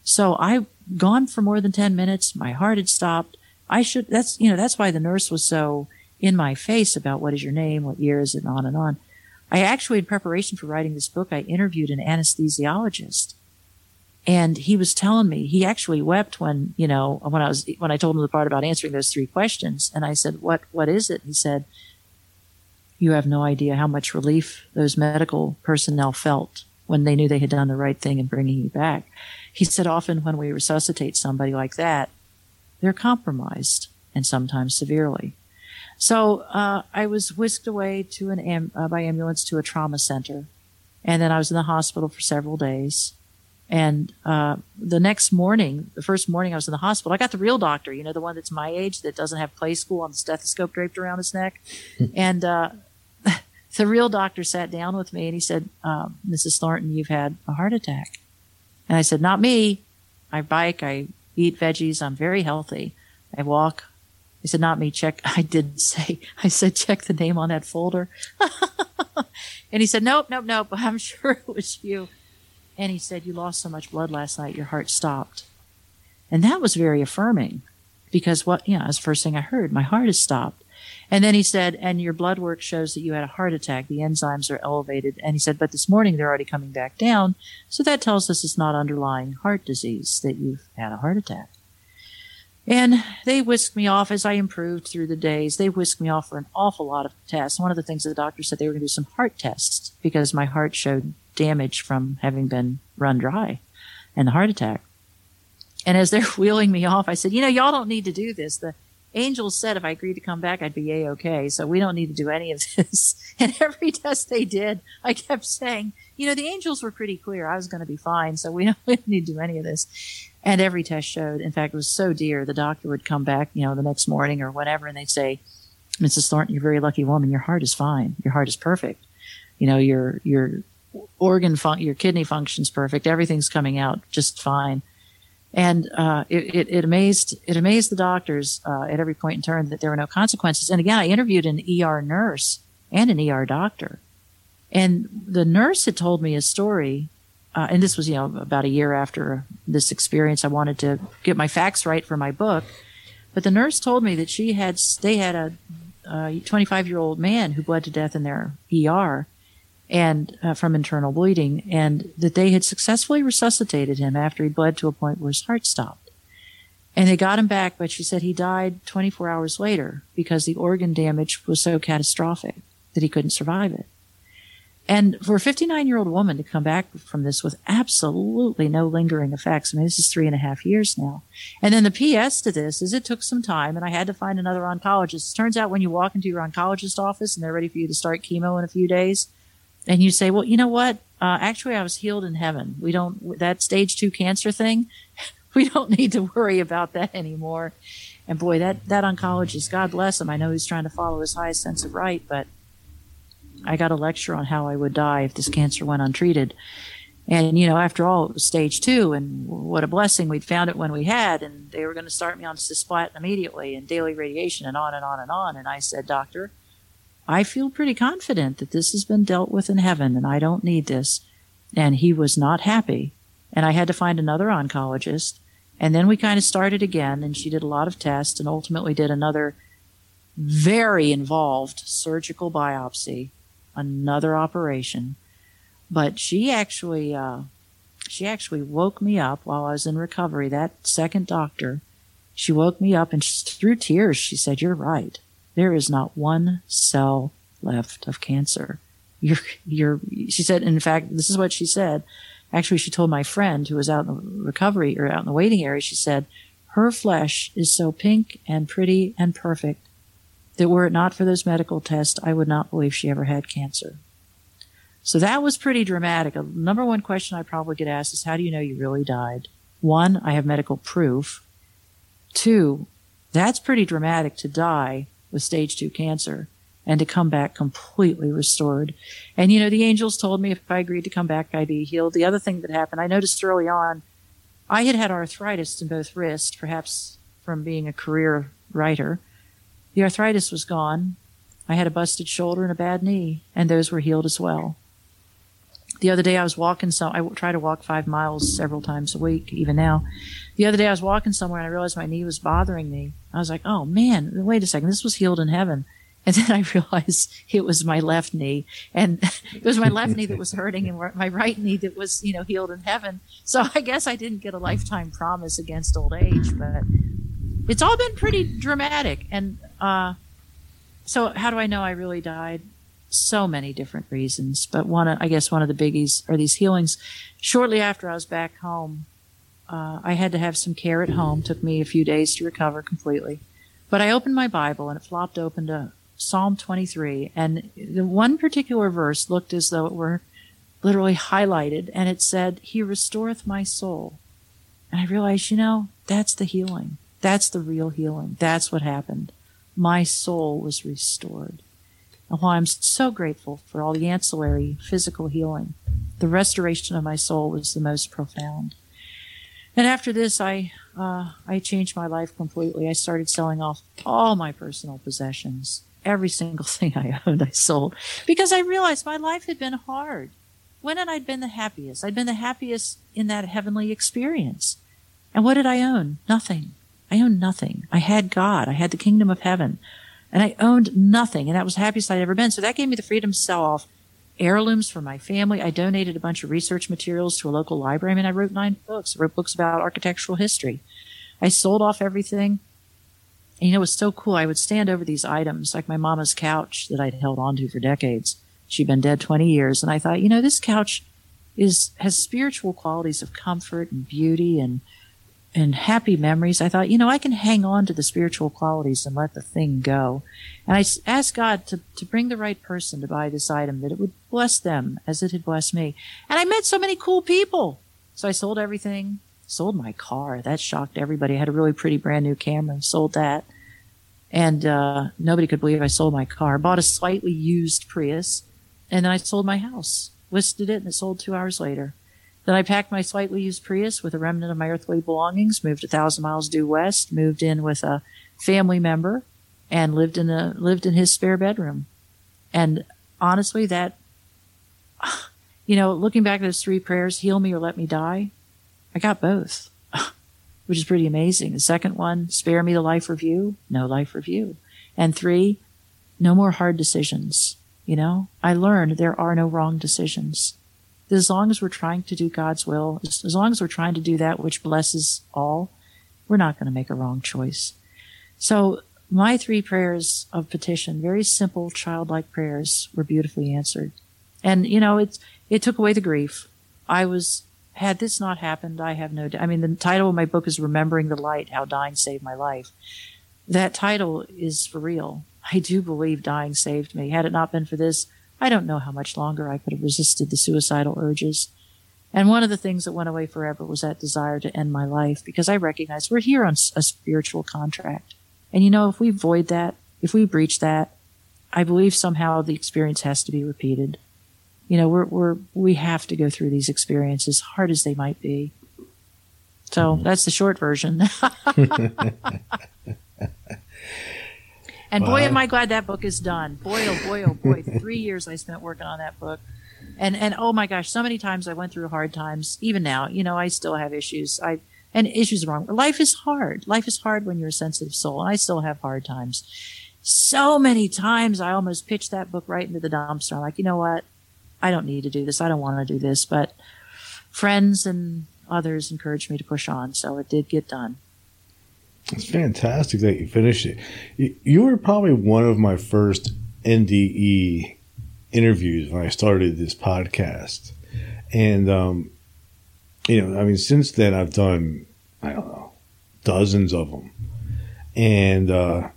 Speaker 2: So I gone for more than 10 minutes. My heart had stopped. I should, that's, you know, that's why the nurse was so in my face about what is your name, what year is it, and on and on. I actually, in preparation for writing this book, I interviewed an anesthesiologist and he was telling me he actually wept when you know when I was when I told him the part about answering those three questions, and I said, "What what is it?" He said, "You have no idea how much relief those medical personnel felt when they knew they had done the right thing in bringing you back." He said, "Often when we resuscitate somebody like that, they're compromised and sometimes severely." So uh, I was whisked away to an am- uh, by ambulance to a trauma center, and then I was in the hospital for several days and uh, the next morning, the first morning I was in the hospital, I got the real doctor, you know, the one that's my age that doesn't have Playskool on the stethoscope draped around his neck. and uh, the real doctor sat down with me and he said, uh, Mrs. Thornton, you've had a heart attack. And I said, Not me. I bike, I eat veggies, I'm very healthy. I walk. He said, Not me. Check. I didn't say, I said, Check the name on that folder. and he said, Nope, nope, nope. I'm sure it was you. And he said, You lost so much blood last night, your heart stopped. And that was very affirming because what, you know, that's the first thing I heard. My heart has stopped. And then he said, And your blood work shows that you had a heart attack. The enzymes are elevated. And he said, But this morning they're already coming back down. So that tells us it's not underlying heart disease, that you've had a heart attack. And they whisked me off as I improved through the days. They whisked me off for an awful lot of tests. One of the things the doctor said they were going to do some heart tests because my heart showed damage from having been run dry and the heart attack. And as they're wheeling me off, I said, you know, y'all don't need to do this. The angels said if I agreed to come back, I'd be a-okay. So we don't need to do any of this. And every test they did, I kept saying, you know, the angels were pretty clear. I was going to be fine. So we don't, we don't need to do any of this. And every test showed, in fact, it was so dear. The doctor would come back, you know, the next morning or whatever, and they'd say, Mrs. Thornton, you're a very lucky woman. Your heart is fine. Your heart is perfect. You know, your, your organ fun- your kidney function's perfect. Everything's coming out just fine. And uh, it, it, it, amazed it amazed the doctors uh, at every point in turn that there were no consequences. And again, I interviewed an ER nurse and an ER doctor, and the nurse had told me a story. Uh, and this was you know about a year after this experience. I wanted to get my facts right for my book, but the nurse told me that she had they had a 25 year old man who bled to death in their ER and uh, from internal bleeding, and that they had successfully resuscitated him after he bled to a point where his heart stopped. And they got him back, but she said he died 24 hours later because the organ damage was so catastrophic that he couldn't survive it. And for a 59 year old woman to come back from this with absolutely no lingering effects, I mean, this is three and a half years now. And then the PS to this is it took some time and I had to find another oncologist. It turns out when you walk into your oncologist office and they're ready for you to start chemo in a few days, and you say, well, you know what? Uh, actually, I was healed in heaven. We don't, that stage two cancer thing, we don't need to worry about that anymore. And boy, that, that oncologist, God bless him. I know he's trying to follow his highest sense of right, but I got a lecture on how I would die if this cancer went untreated. And, you know, after all, it was stage two, and what a blessing we'd found it when we had, and they were going to start me on cisplatin immediately and daily radiation and on and on and on. And I said, Doctor, I feel pretty confident that this has been dealt with in heaven and I don't need this. And he was not happy. And I had to find another oncologist. And then we kind of started again and she did a lot of tests and ultimately did another very involved surgical biopsy, another operation. But she actually, uh, she actually woke me up while I was in recovery. That second doctor, she woke me up and she, through tears, she said, you're right. There is not one cell left of cancer. You're, you're, she said, in fact, this is what she said. Actually, she told my friend who was out in the recovery or out in the waiting area, she said, her flesh is so pink and pretty and perfect that were it not for those medical tests, I would not believe she ever had cancer. So that was pretty dramatic. A number one question I probably get asked is, how do you know you really died? One, I have medical proof. Two, that's pretty dramatic to die with stage two cancer and to come back completely restored. And you know, the angels told me if I agreed to come back, I'd be healed. The other thing that happened, I noticed early on, I had had arthritis in both wrists, perhaps from being a career writer. The arthritis was gone. I had a busted shoulder and a bad knee, and those were healed as well. The other day I was walking some, I try to walk five miles several times a week, even now. The other day I was walking somewhere and I realized my knee was bothering me. I was like, oh man, wait a second, this was healed in heaven. And then I realized it was my left knee and it was my left knee that was hurting and my right knee that was, you know, healed in heaven. So I guess I didn't get a lifetime promise against old age, but it's all been pretty dramatic. And, uh, so how do I know I really died? So many different reasons, but one, I guess one of the biggies are these healings. Shortly after I was back home, uh, I had to have some care at home. Took me a few days to recover completely. But I opened my Bible and it flopped open to Psalm 23. And the one particular verse looked as though it were literally highlighted and it said, He restoreth my soul. And I realized, you know, that's the healing. That's the real healing. That's what happened. My soul was restored. And while I'm so grateful for all the ancillary physical healing, the restoration of my soul was the most profound. And after this, I uh, I changed my life completely. I started selling off all my personal possessions. Every single thing I owned, I sold because I realized my life had been hard. When had I been the happiest? I'd been the happiest in that heavenly experience. And what did I own? Nothing. I owned nothing. I had God. I had the kingdom of heaven. And I owned nothing. And that was the happiest I'd ever been. So that gave me the freedom to sell off heirlooms for my family. I donated a bunch of research materials to a local library. I mean, I wrote nine books. I wrote books about architectural history. I sold off everything. And you know, it was so cool. I would stand over these items, like my mama's couch that I'd held onto for decades. She'd been dead 20 years. And I thought, you know, this couch is, has spiritual qualities of comfort and beauty and and happy memories, I thought, you know, I can hang on to the spiritual qualities and let the thing go. And I asked God to, to bring the right person to buy this item, that it would bless them as it had blessed me. And I met so many cool people. So I sold everything, sold my car. That shocked everybody. I had a really pretty brand new camera, sold that. And uh, nobody could believe I sold my car. Bought a slightly used Prius, and then I sold my house, listed it, and it sold two hours later. Then I packed my slightly used Prius with a remnant of my earthly belongings, moved a thousand miles due west, moved in with a family member, and lived in a lived in his spare bedroom. And honestly, that you know, looking back at those three prayers, heal me or let me die, I got both, which is pretty amazing. The second one, spare me the life review, no life review. And three, no more hard decisions. You know, I learned there are no wrong decisions as long as we're trying to do God's will, as long as we're trying to do that which blesses all, we're not going to make a wrong choice. So my three prayers of petition, very simple childlike prayers, were beautifully answered. And you know, it it took away the grief. I was had this not happened, I have no. I mean, the title of my book is "Remembering the Light: How Dying Saved My Life." That title is for real. I do believe dying saved me. Had it not been for this, I don't know how much longer I could have resisted the suicidal urges. And one of the things that went away forever was that desire to end my life because I recognize we're here on a spiritual contract. And you know, if we void that, if we breach that, I believe somehow the experience has to be repeated. You know, we're, we're, we have to go through these experiences, hard as they might be. So mm-hmm. that's the short version. And boy, am I glad that book is done. Boy, oh boy, oh boy. Three years I spent working on that book. And, and oh my gosh, so many times I went through hard times. Even now, you know, I still have issues. I, and issues are wrong. Life is hard. Life is hard when you're a sensitive soul. And I still have hard times. So many times I almost pitched that book right into the dumpster. I'm like, you know what? I don't need to do this. I don't want to do this. But friends and others encouraged me to push on. So it did get done.
Speaker 1: It's fantastic that you finished it. You were probably one of my first NDE interviews when I started this podcast. And, um, you know, I mean, since then I've done, I don't know, dozens of them. And, uh,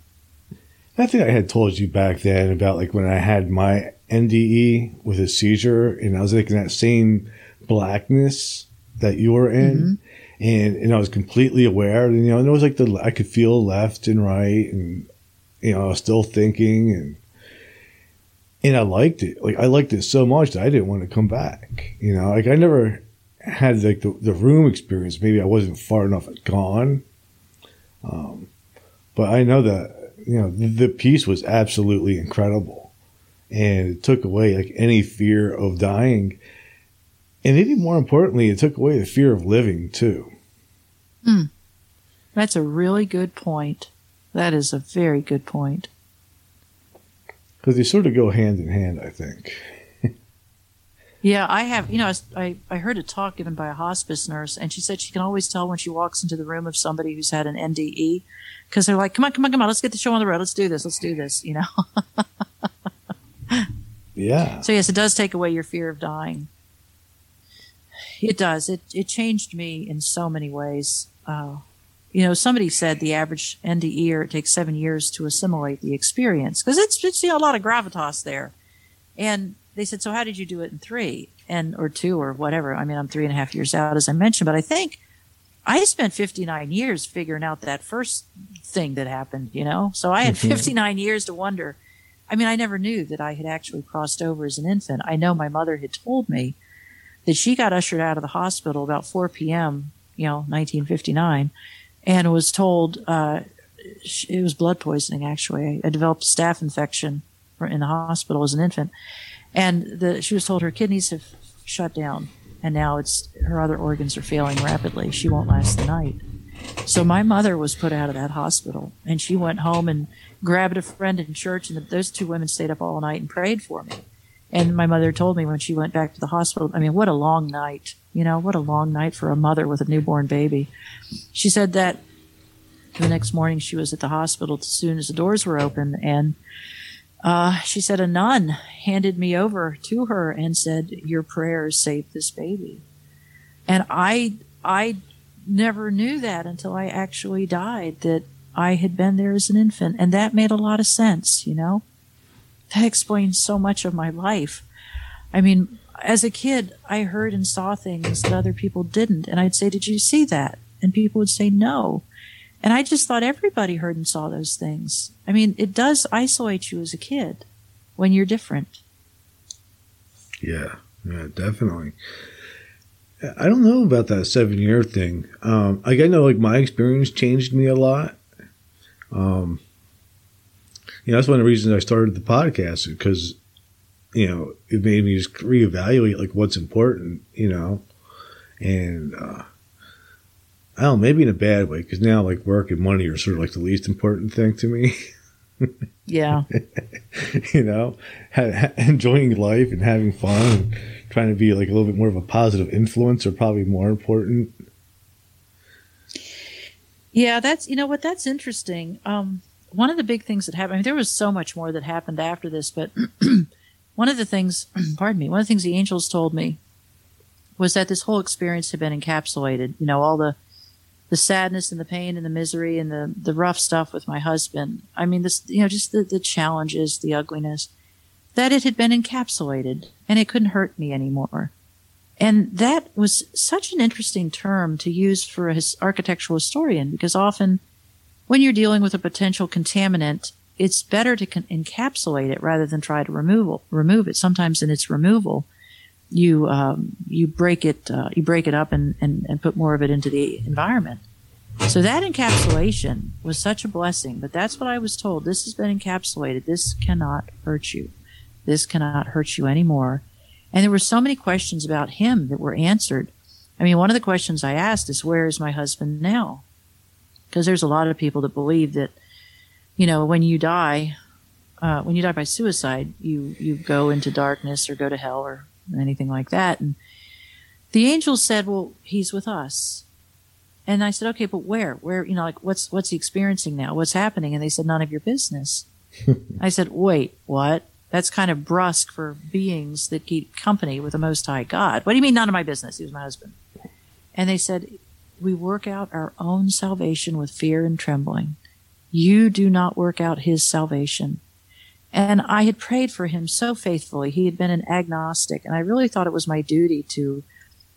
Speaker 1: I think I had told you back then about like when I had my NDE with a seizure and I was like in that same blackness that you were in. And and I was completely aware. And you know, and it was like the I could feel left and right, and you know, I was still thinking, and and I liked it. Like I liked it so much that I didn't want to come back. You know, like I never had like the, the room experience. Maybe I wasn't far enough gone. Um, but I know that you know the, the peace was absolutely incredible, and it took away like any fear of dying and even more importantly, it took away the fear of living too.
Speaker 2: Hmm. That's a really good point. That is a very good point.
Speaker 1: because they sort of go hand in hand. I think.
Speaker 2: Yeah, I have. You know, I, I heard a talk given by a hospice nurse, and she said she can always tell when she walks into the room of somebody who's had an NDE because they're like, "Come on, come on, come on, let's get the show on the road. Let's do this. Let's do this." You know.
Speaker 1: yeah.
Speaker 2: So yes, it does take away your fear of dying. It does. It it changed me in so many ways. Uh, you know, somebody said the average NDE it takes seven years to assimilate the experience because it's it's you know, a lot of gravitas there, and they said, so how did you do it in three and or two or whatever? I mean, I'm three and a half years out, as I mentioned, but I think I spent 59 years figuring out that first thing that happened, you know? So I had mm-hmm. 59 years to wonder. I mean, I never knew that I had actually crossed over as an infant. I know my mother had told me that she got ushered out of the hospital about 4 p.m., you know, 1959, and was told uh, it was blood poisoning, actually. I developed a staph infection in the hospital as an infant and the, she was told her kidneys have shut down and now it's her other organs are failing rapidly she won't last the night so my mother was put out of that hospital and she went home and grabbed a friend in church and those two women stayed up all night and prayed for me and my mother told me when she went back to the hospital i mean what a long night you know what a long night for a mother with a newborn baby she said that the next morning she was at the hospital as soon as the doors were open and uh, she said a nun handed me over to her and said, "Your prayers saved this baby." And I, I never knew that until I actually died. That I had been there as an infant, and that made a lot of sense. You know, that explains so much of my life. I mean, as a kid, I heard and saw things that other people didn't, and I'd say, "Did you see that?" And people would say, "No." And I just thought everybody heard and saw those things. I mean, it does isolate you as a kid when you're different.
Speaker 1: Yeah, yeah, definitely. I don't know about that seven year thing. Um, like I know, like my experience changed me a lot. Um, you know, that's one of the reasons I started the podcast because, you know, it made me just reevaluate like what's important, you know, and uh, I don't know, maybe in a bad way, because now like work and money are sort of like the least important thing to me.
Speaker 2: yeah.
Speaker 1: you know, enjoying life and having fun and trying to be like a little bit more of a positive influence are probably more important.
Speaker 2: Yeah, that's, you know what, that's interesting. Um, one of the big things that happened, I mean, there was so much more that happened after this, but one of the things, pardon me, one of the things the angels told me was that this whole experience had been encapsulated. You know, all the the sadness and the pain and the misery and the, the rough stuff with my husband. I mean, this, you know, just the, the challenges, the ugliness, that it had been encapsulated and it couldn't hurt me anymore. And that was such an interesting term to use for a his, architectural historian because often when you're dealing with a potential contaminant, it's better to con- encapsulate it rather than try to remove, remove it. Sometimes in its removal, you um, you break it uh, you break it up and, and, and put more of it into the environment. So that encapsulation was such a blessing. But that's what I was told. This has been encapsulated. This cannot hurt you. This cannot hurt you anymore. And there were so many questions about him that were answered. I mean, one of the questions I asked is, "Where is my husband now?" Because there's a lot of people that believe that, you know, when you die, uh, when you die by suicide, you you go into darkness or go to hell or anything like that. And the angel said, well, he's with us. And I said, okay, but where? Where, you know, like what's, what's he experiencing now? What's happening? And they said, none of your business. I said, wait, what? That's kind of brusque for beings that keep company with the Most High God. What do you mean, none of my business? He was my husband. And they said, we work out our own salvation with fear and trembling. You do not work out his salvation. And I had prayed for him so faithfully. He had been an agnostic, and I really thought it was my duty to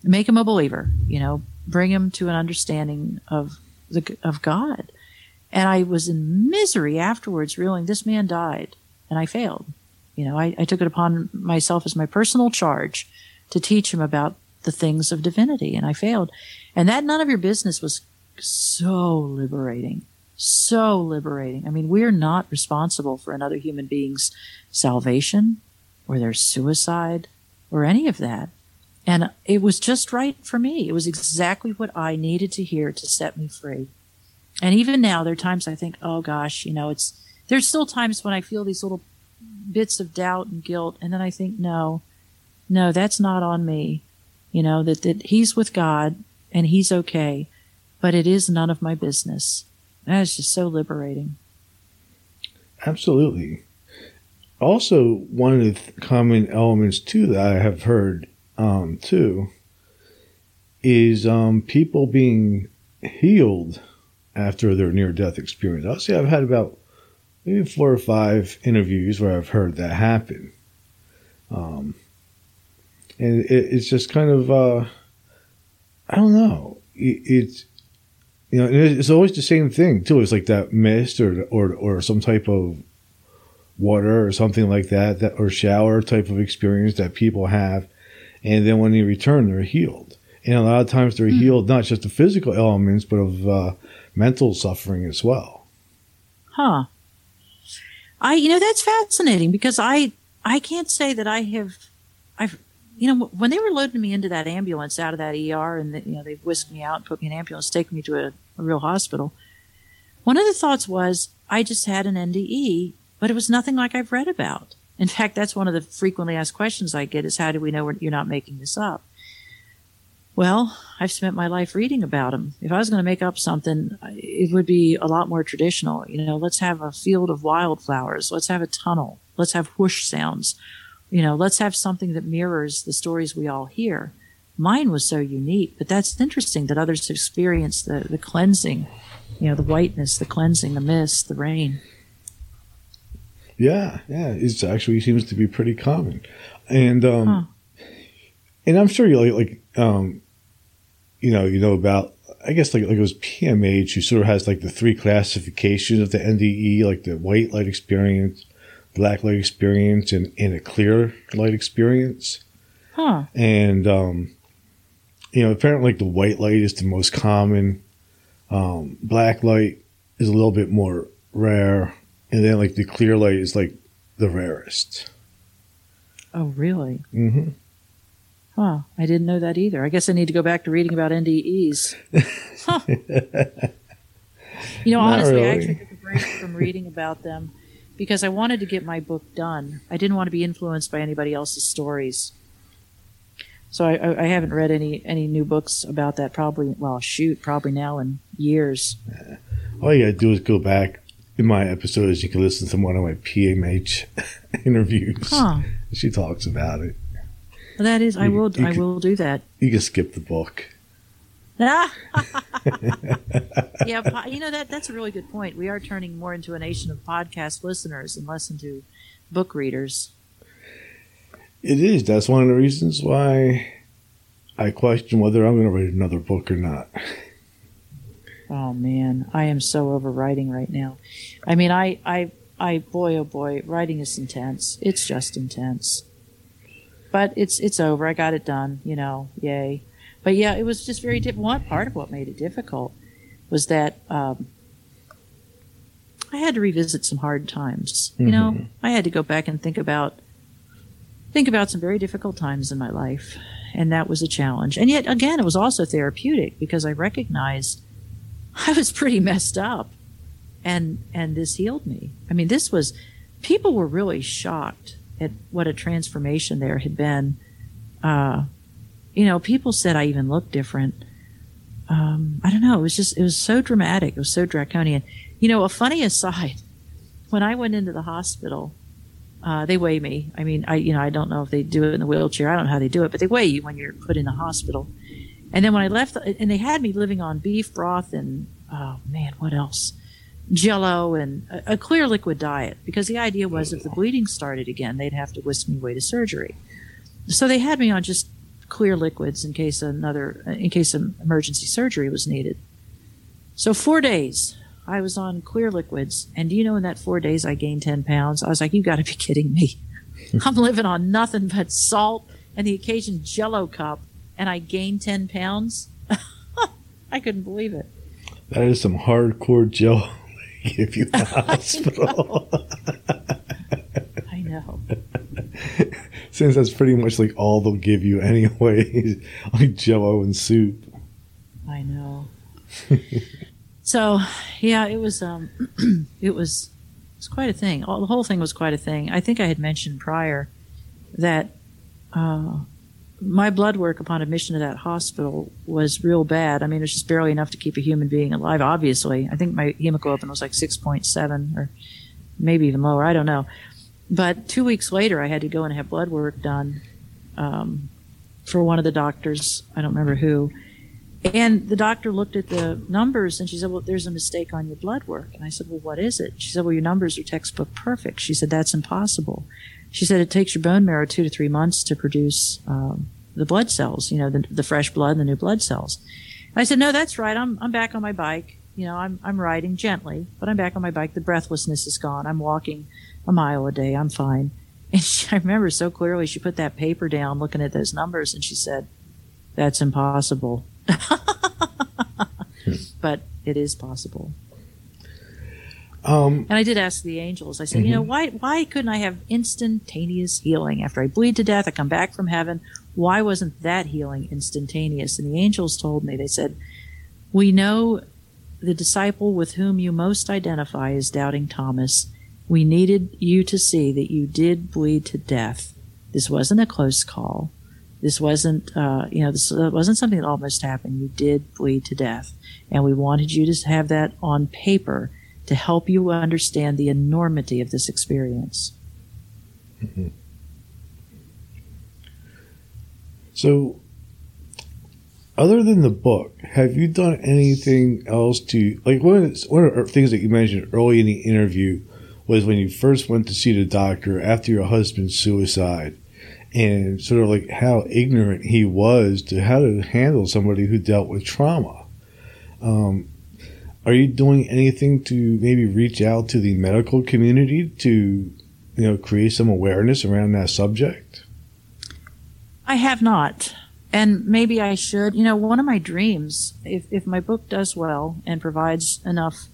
Speaker 2: make him a believer, you know, bring him to an understanding of the of God. And I was in misery afterwards, realizing this man died, and I failed. You know, I, I took it upon myself as my personal charge to teach him about the things of divinity, and I failed. And that none of your business was so liberating so liberating. I mean, we're not responsible for another human being's salvation or their suicide or any of that. And it was just right for me. It was exactly what I needed to hear to set me free. And even now, there are times I think, oh gosh, you know, it's, there's still times when I feel these little bits of doubt and guilt. And then I think, no, no, that's not on me. You know, that, that he's with God and he's okay, but it is none of my business. That is just so liberating.
Speaker 1: Absolutely. Also, one of the common elements too that I have heard um, too is um, people being healed after their near death experience. I'll say I've had about maybe four or five interviews where I've heard that happen. Um, and it, it's just kind of, uh, I don't know. It, it's, you know, it's always the same thing too. It's like that mist or, or, or some type of water or something like that, that or shower type of experience that people have. And then when they return, they're healed. And a lot of times they're mm. healed, not just the physical elements, but of uh, mental suffering as well.
Speaker 2: Huh. I, you know, that's fascinating because I, I can't say that I have, I've, you know, when they were loading me into that ambulance out of that ER and, the, you know, they whisked me out and put me in an ambulance, taking me to a, a real hospital. One of the thoughts was I just had an NDE but it was nothing like I've read about. In fact, that's one of the frequently asked questions I get is how do we know you're not making this up? Well, I've spent my life reading about them. If I was going to make up something, it would be a lot more traditional. You know, let's have a field of wildflowers. Let's have a tunnel. Let's have whoosh sounds. You know, let's have something that mirrors the stories we all hear. Mine was so unique, but that's interesting that others experience the, the cleansing, you know, the whiteness, the cleansing, the mist, the rain.
Speaker 1: Yeah, yeah, it actually seems to be pretty common, and um, huh. and I'm sure you like, like um, you know, you know about I guess like like it was PMH who sort of has like the three classifications of the NDE, like the white light experience, black light experience, and, and a clear light experience.
Speaker 2: Huh.
Speaker 1: And um, you know, apparently like the white light is the most common. Um, black light is a little bit more rare and then like the clear light is like the rarest.
Speaker 2: Oh, really?
Speaker 1: Mm-hmm.
Speaker 2: Huh. I didn't know that either. I guess I need to go back to reading about NDEs. Huh. you know, Not honestly, really. I actually took a break from reading about them because I wanted to get my book done. I didn't want to be influenced by anybody else's stories. So I, I haven't read any any new books about that. Probably, well, shoot, probably now in years.
Speaker 1: Uh, all you gotta do is go back in my episodes, you can listen to one of my PMH interviews.
Speaker 2: Huh.
Speaker 1: She talks about it.
Speaker 2: Well, that is, you, I will, I can, will do that.
Speaker 1: You can skip the book.
Speaker 2: yeah, you know that that's a really good point. We are turning more into a nation of podcast listeners and less into book readers.
Speaker 1: It is. That's one of the reasons why I question whether I'm going to write another book or not.
Speaker 2: Oh man, I am so over writing right now. I mean, I, I, I, boy, oh boy, writing is intense. It's just intense. But it's it's over. I got it done. You know, yay. But yeah, it was just very difficult. One part of what made it difficult was that um, I had to revisit some hard times. Mm-hmm. You know, mm-hmm. I had to go back and think about think about some very difficult times in my life, and that was a challenge. And yet, again, it was also therapeutic because I recognized I was pretty messed up. And and this healed me. I mean, this was people were really shocked at what a transformation there had been. Uh, you know, people said I even looked different. Um, I don't know. It was just, it was so dramatic. It was so draconian. You know, a funny aside, when I went into the hospital, uh, they weigh me. I mean, I, you know, I don't know if they do it in the wheelchair. I don't know how they do it, but they weigh you when you're put in the hospital. And then when I left, and they had me living on beef broth and, oh man, what else? Jello and a, a clear liquid diet because the idea was if the bleeding started again, they'd have to whisk me away to surgery. So they had me on just clear liquids in case another, in case an emergency surgery was needed. So four days I was on clear liquids. And do you know in that four days I gained 10 pounds? I was like, you got to be kidding me. I'm living on nothing but salt and the occasion jello cup and I gained 10 pounds. I couldn't believe it.
Speaker 1: That is some hardcore Joe give you the hospital.
Speaker 2: I know.
Speaker 1: Since that's pretty much like all they'll give you anyway, like jello and soup.
Speaker 2: I know. so, yeah, it was um, it was It's quite a thing. All, the whole thing was quite a thing. I think I had mentioned prior that uh, my blood work upon admission to that hospital was real bad. I mean, it's just barely enough to keep a human being alive, obviously. I think my hemoglobin was like 6.7 or maybe even lower. I don't know. But two weeks later, I had to go and have blood work done um, for one of the doctors. I don't remember who. And the doctor looked at the numbers and she said, Well, there's a mistake on your blood work. And I said, Well, what is it? She said, Well, your numbers are textbook perfect. She said, That's impossible. She said, It takes your bone marrow two to three months to produce um, the blood cells, you know, the, the fresh blood and the new blood cells. And I said, No, that's right. I'm, I'm back on my bike. You know, I'm, I'm riding gently, but I'm back on my bike. The breathlessness is gone. I'm walking a mile a day. I'm fine. And she, I remember so clearly she put that paper down looking at those numbers and she said, That's impossible. but it is possible.
Speaker 1: Um,
Speaker 2: And I did ask the angels. I said, you know, why why couldn't I have instantaneous healing after I bleed to death? I come back from heaven. Why wasn't that healing instantaneous? And the angels told me. They said, we know the disciple with whom you most identify is doubting Thomas. We needed you to see that you did bleed to death. This wasn't a close call. This wasn't, uh, you know, this wasn't something that almost happened. You did bleed to death, and we wanted you to have that on paper to help you understand the enormity of this experience.
Speaker 1: so, other than the book, have you done anything else to like one of the, one of the things that you mentioned early in the interview was when you first went to see the doctor after your husband's suicide and sort of like how ignorant he was to how to handle somebody who dealt with trauma. Um, are you doing anything to maybe reach out to the medical community to, you know, create some awareness around that subject?
Speaker 2: I have not. And maybe I should. You know, one of my dreams, if, if my book does well and provides enough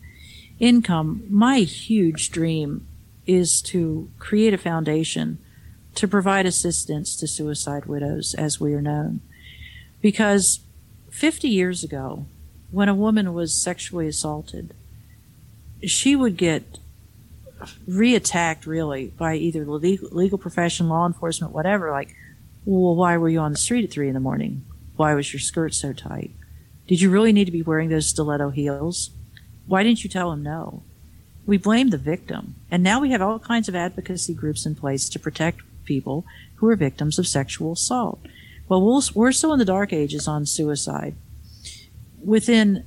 Speaker 2: income, my huge dream is to create a foundation to provide assistance to suicide widows as we are known. Because 50 years ago, when a woman was sexually assaulted, she would get reattacked really by either the legal, legal profession, law enforcement, whatever. Like, well, why were you on the street at three in the morning? Why was your skirt so tight? Did you really need to be wearing those stiletto heels? Why didn't you tell him no? We blame the victim. And now we have all kinds of advocacy groups in place to protect people who are victims of sexual assault. Well, we we are still in the dark ages on suicide. Within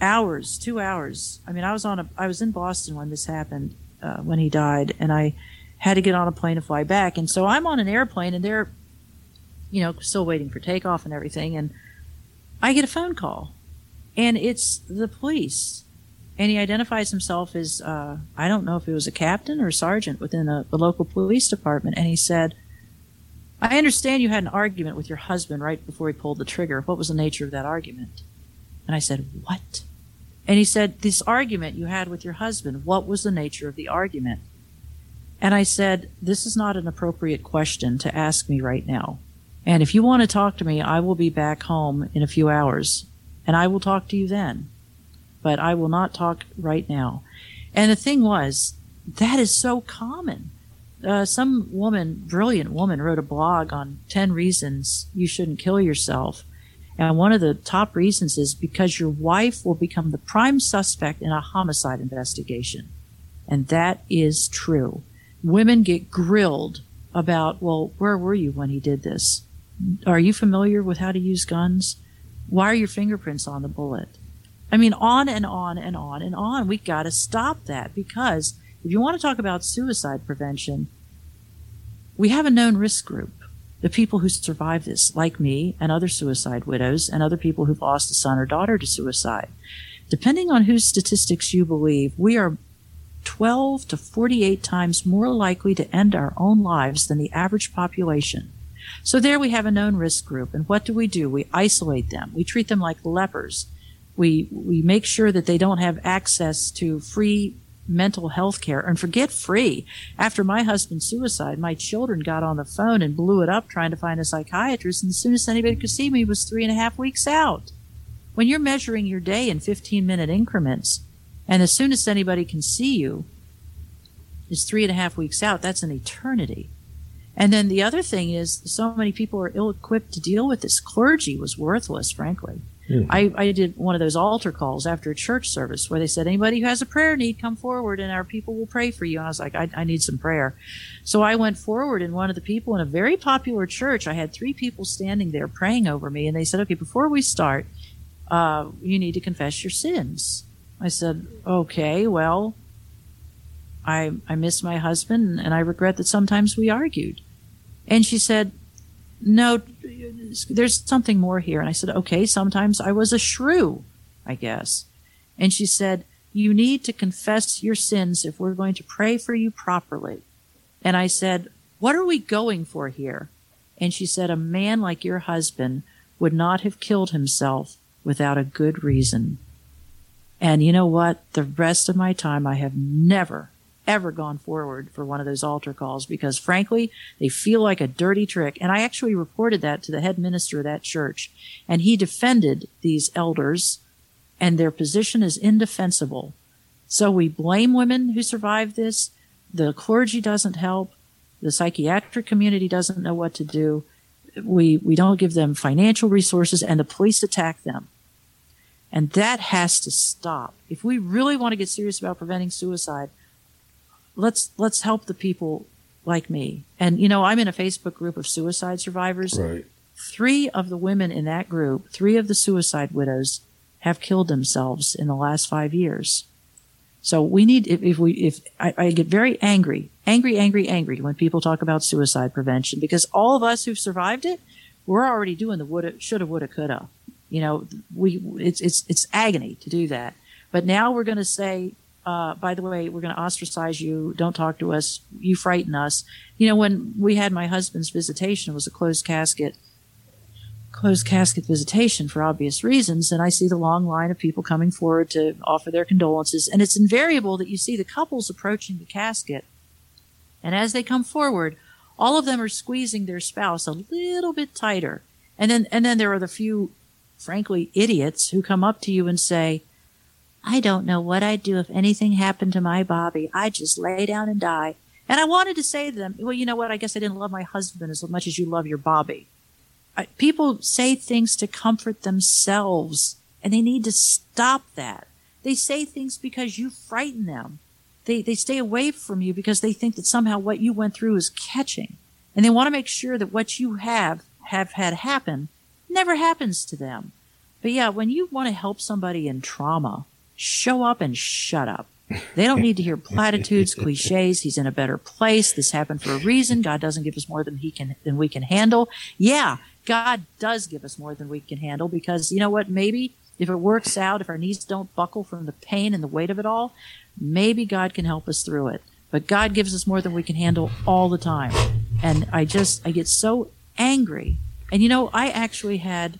Speaker 2: hours, two hours. I mean, I was on a, I was in Boston when this happened, uh, when he died, and I had to get on a plane to fly back. And so I'm on an airplane, and they're, you know, still waiting for takeoff and everything. And I get a phone call, and it's the police. And he identifies himself as, uh, I don't know if he was a captain or a sergeant within a, the local police department. And he said, I understand you had an argument with your husband right before he pulled the trigger. What was the nature of that argument? And I said, What? And he said, This argument you had with your husband, what was the nature of the argument? And I said, This is not an appropriate question to ask me right now. And if you want to talk to me, I will be back home in a few hours, and I will talk to you then. But I will not talk right now. And the thing was, that is so common. Uh, some woman, brilliant woman, wrote a blog on 10 reasons you shouldn't kill yourself. And one of the top reasons is because your wife will become the prime suspect in a homicide investigation. And that is true. Women get grilled about, well, where were you when he did this? Are you familiar with how to use guns? Why are your fingerprints on the bullet? I mean, on and on and on and on. We got to stop that because if you want to talk about suicide prevention, we have a known risk group. The people who survive this, like me and other suicide widows and other people who've lost a son or daughter to suicide. Depending on whose statistics you believe, we are 12 to 48 times more likely to end our own lives than the average population. So there we have a known risk group. And what do we do? We isolate them. We treat them like lepers. We, we make sure that they don't have access to free mental health care and forget free. After my husband's suicide, my children got on the phone and blew it up trying to find a psychiatrist. And as soon as anybody could see me was three and a half weeks out. When you're measuring your day in 15 minute increments, and as soon as anybody can see you, is three and a half weeks out. That's an eternity. And then the other thing is, so many people are ill equipped to deal with this. Clergy was worthless, frankly. Mm. I, I did one of those altar calls after a church service where they said, anybody who has a prayer need, come forward and our people will pray for you. And I was like, I, I need some prayer. So I went forward and one of the people in a very popular church, I had three people standing there praying over me. And they said, okay, before we start, uh, you need to confess your sins. I said, okay, well, I, I miss my husband and I regret that sometimes we argued. And she said, no, there's something more here. And I said, okay, sometimes I was a shrew, I guess. And she said, you need to confess your sins if we're going to pray for you properly. And I said, what are we going for here? And she said, a man like your husband would not have killed himself without a good reason. And you know what? The rest of my time, I have never ever gone forward for one of those altar calls because frankly, they feel like a dirty trick. And I actually reported that to the head minister of that church and he defended these elders and their position is indefensible. So we blame women who survived this. The clergy doesn't help. The psychiatric community doesn't know what to do. We, we don't give them financial resources and the police attack them. And that has to stop. If we really want to get serious about preventing suicide, let's let's help the people like me. And you know, I'm in a Facebook group of suicide survivors.
Speaker 1: Right.
Speaker 2: Three of the women in that group, three of the suicide widows, have killed themselves in the last five years. So we need if, if we if I, I, get very angry, angry, angry, angry when people talk about suicide prevention because all of us who've survived it, we're already doing the woulda, shoulda, woulda, coulda. You know, we it's it's it's agony to do that. But now we're going to say uh, by the way, we're going to ostracize you. Don't talk to us. You frighten us. You know, when we had my husband's visitation, it was a closed casket, closed casket visitation for obvious reasons. And I see the long line of people coming forward to offer their condolences. And it's invariable that you see the couples approaching the casket. And as they come forward, all of them are squeezing their spouse a little bit tighter. And then, and then there are the few, frankly, idiots who come up to you and say, I don't know what I'd do if anything happened to my Bobby. I'd just lay down and die. And I wanted to say to them, well, you know what? I guess I didn't love my husband as much as you love your Bobby. I, people say things to comfort themselves, and they need to stop that. They say things because you frighten them. They, they stay away from you because they think that somehow what you went through is catching. And they want to make sure that what you have, have had happen never happens to them. But yeah, when you want to help somebody in trauma, show up and shut up. They don't need to hear platitudes, cliches. He's in a better place. This happened for a reason. God doesn't give us more than he can than we can handle. Yeah, God does give us more than we can handle because you know what? Maybe if it works out, if our knees don't buckle from the pain and the weight of it all, maybe God can help us through it. But God gives us more than we can handle all the time. And I just I get so angry. And you know, I actually had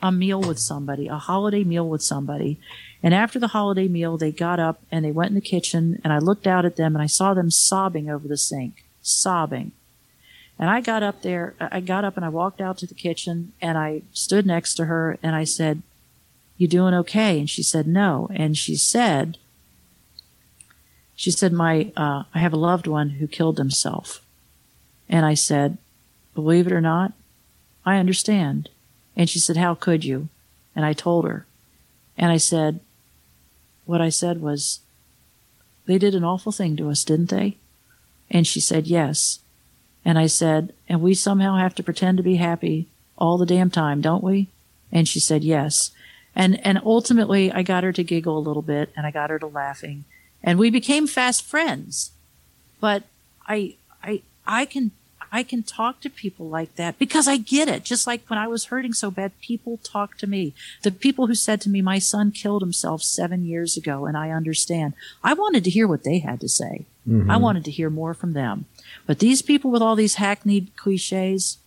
Speaker 2: a meal with somebody, a holiday meal with somebody, and after the holiday meal, they got up and they went in the kitchen and I looked out at them and I saw them sobbing over the sink, sobbing. And I got up there, I got up and I walked out to the kitchen and I stood next to her and I said, you doing okay? And she said, no. And she said, she said, my, uh, I have a loved one who killed himself. And I said, believe it or not, I understand. And she said, how could you? And I told her. And I said, what I said was, They did an awful thing to us, didn't they? And she said, Yes. And I said, And we somehow have to pretend to be happy all the damn time, don't we? And she said, Yes. And, and ultimately, I got her to giggle a little bit and I got her to laughing. And we became fast friends. But I, I, I can I can talk to people like that because I get it. Just like when I was hurting so bad, people talk to me. The people who said to me, my son killed himself seven years ago and I understand. I wanted to hear what they had to say. Mm-hmm. I wanted to hear more from them. But these people with all these hackneyed cliches,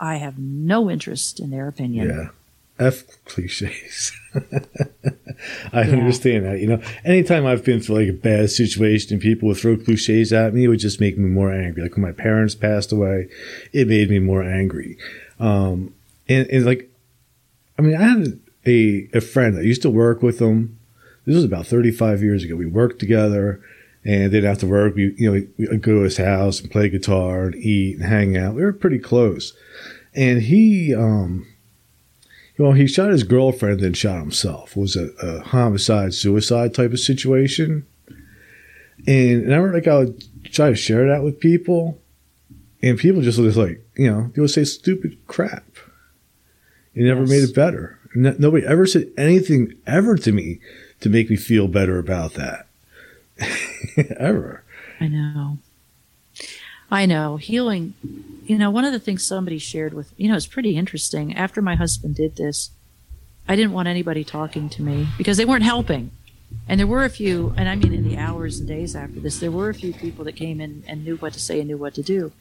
Speaker 2: I have no interest in their opinion.
Speaker 1: Yeah. F cliches. I yeah. understand that. You know, anytime I've been through like a bad situation and people would throw cliches at me, it would just make me more angry. Like when my parents passed away, it made me more angry. Um, and, and like, I mean, I had a, a friend that used to work with him. This was about 35 years ago. We worked together And then after work, we, you know, we go to his house and play guitar and eat and hang out. We were pretty close. And he, um, well, he shot his girlfriend, then shot himself. It was a, a homicide, suicide type of situation. And, and I remember like I would try to share that with people, and people just was like, you know, they would say stupid crap. It never yes. made it better. No, nobody ever said anything ever to me to make me feel better about that. ever.
Speaker 2: I know. I know. Healing, you know, one of the things somebody shared with, you know, it's pretty interesting. After my husband did this, I didn't want anybody talking to me because they weren't helping. And there were a few, and I mean in the hours and days after this, there were a few people that came in and knew what to say and knew what to do.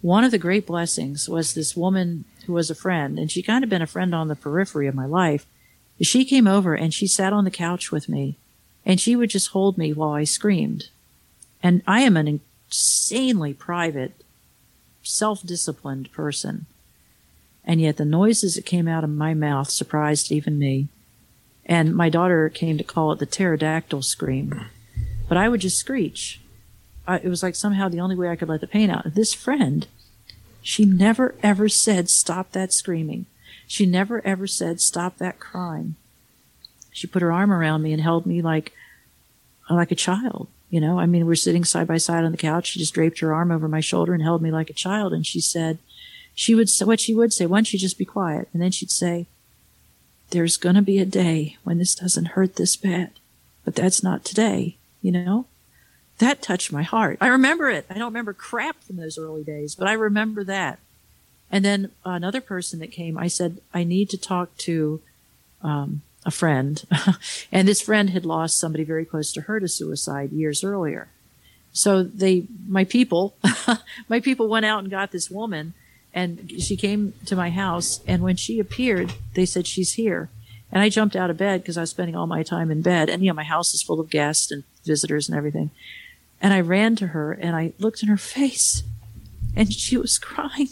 Speaker 2: One of the great blessings was this woman who was a friend, and she kind of been a friend on the periphery of my life. She came over and she sat on the couch with me, and she would just hold me while I screamed. And I am an insanely private, self disciplined person. And yet the noises that came out of my mouth surprised even me. And my daughter came to call it the pterodactyl scream. But I would just screech. I, it was like somehow the only way I could let the pain out. This friend, she never ever said, stop that screaming. She never ever said, stop that crying. She put her arm around me and held me like, like a child. You know, I mean, we're sitting side by side on the couch. She just draped her arm over my shoulder and held me like a child. And she said, she would, say what she would say, once she'd just be quiet. And then she'd say, there's going to be a day when this doesn't hurt this bad, but that's not today, you know? That touched my heart. I remember it. I don't remember crap from those early days, but I remember that. And then another person that came, I said, I need to talk to um, a friend. and this friend had lost somebody very close to her to suicide years earlier. So they, my people, my people went out and got this woman and she came to my house. And when she appeared, they said, she's here. And I jumped out of bed because I was spending all my time in bed. And, you know, my house is full of guests and visitors and everything. And I ran to her and I looked in her face and she was crying.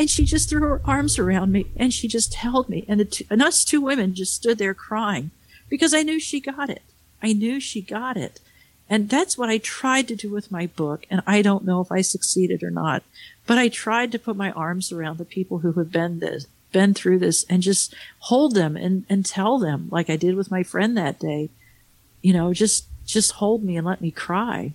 Speaker 2: And she just threw her arms around me and she just held me. And, the two, and us two women just stood there crying because I knew she got it. I knew she got it. And that's what I tried to do with my book. And I don't know if I succeeded or not, but I tried to put my arms around the people who have been this, been through this and just hold them and, and tell them like I did with my friend that day, you know, just, just hold me and let me cry.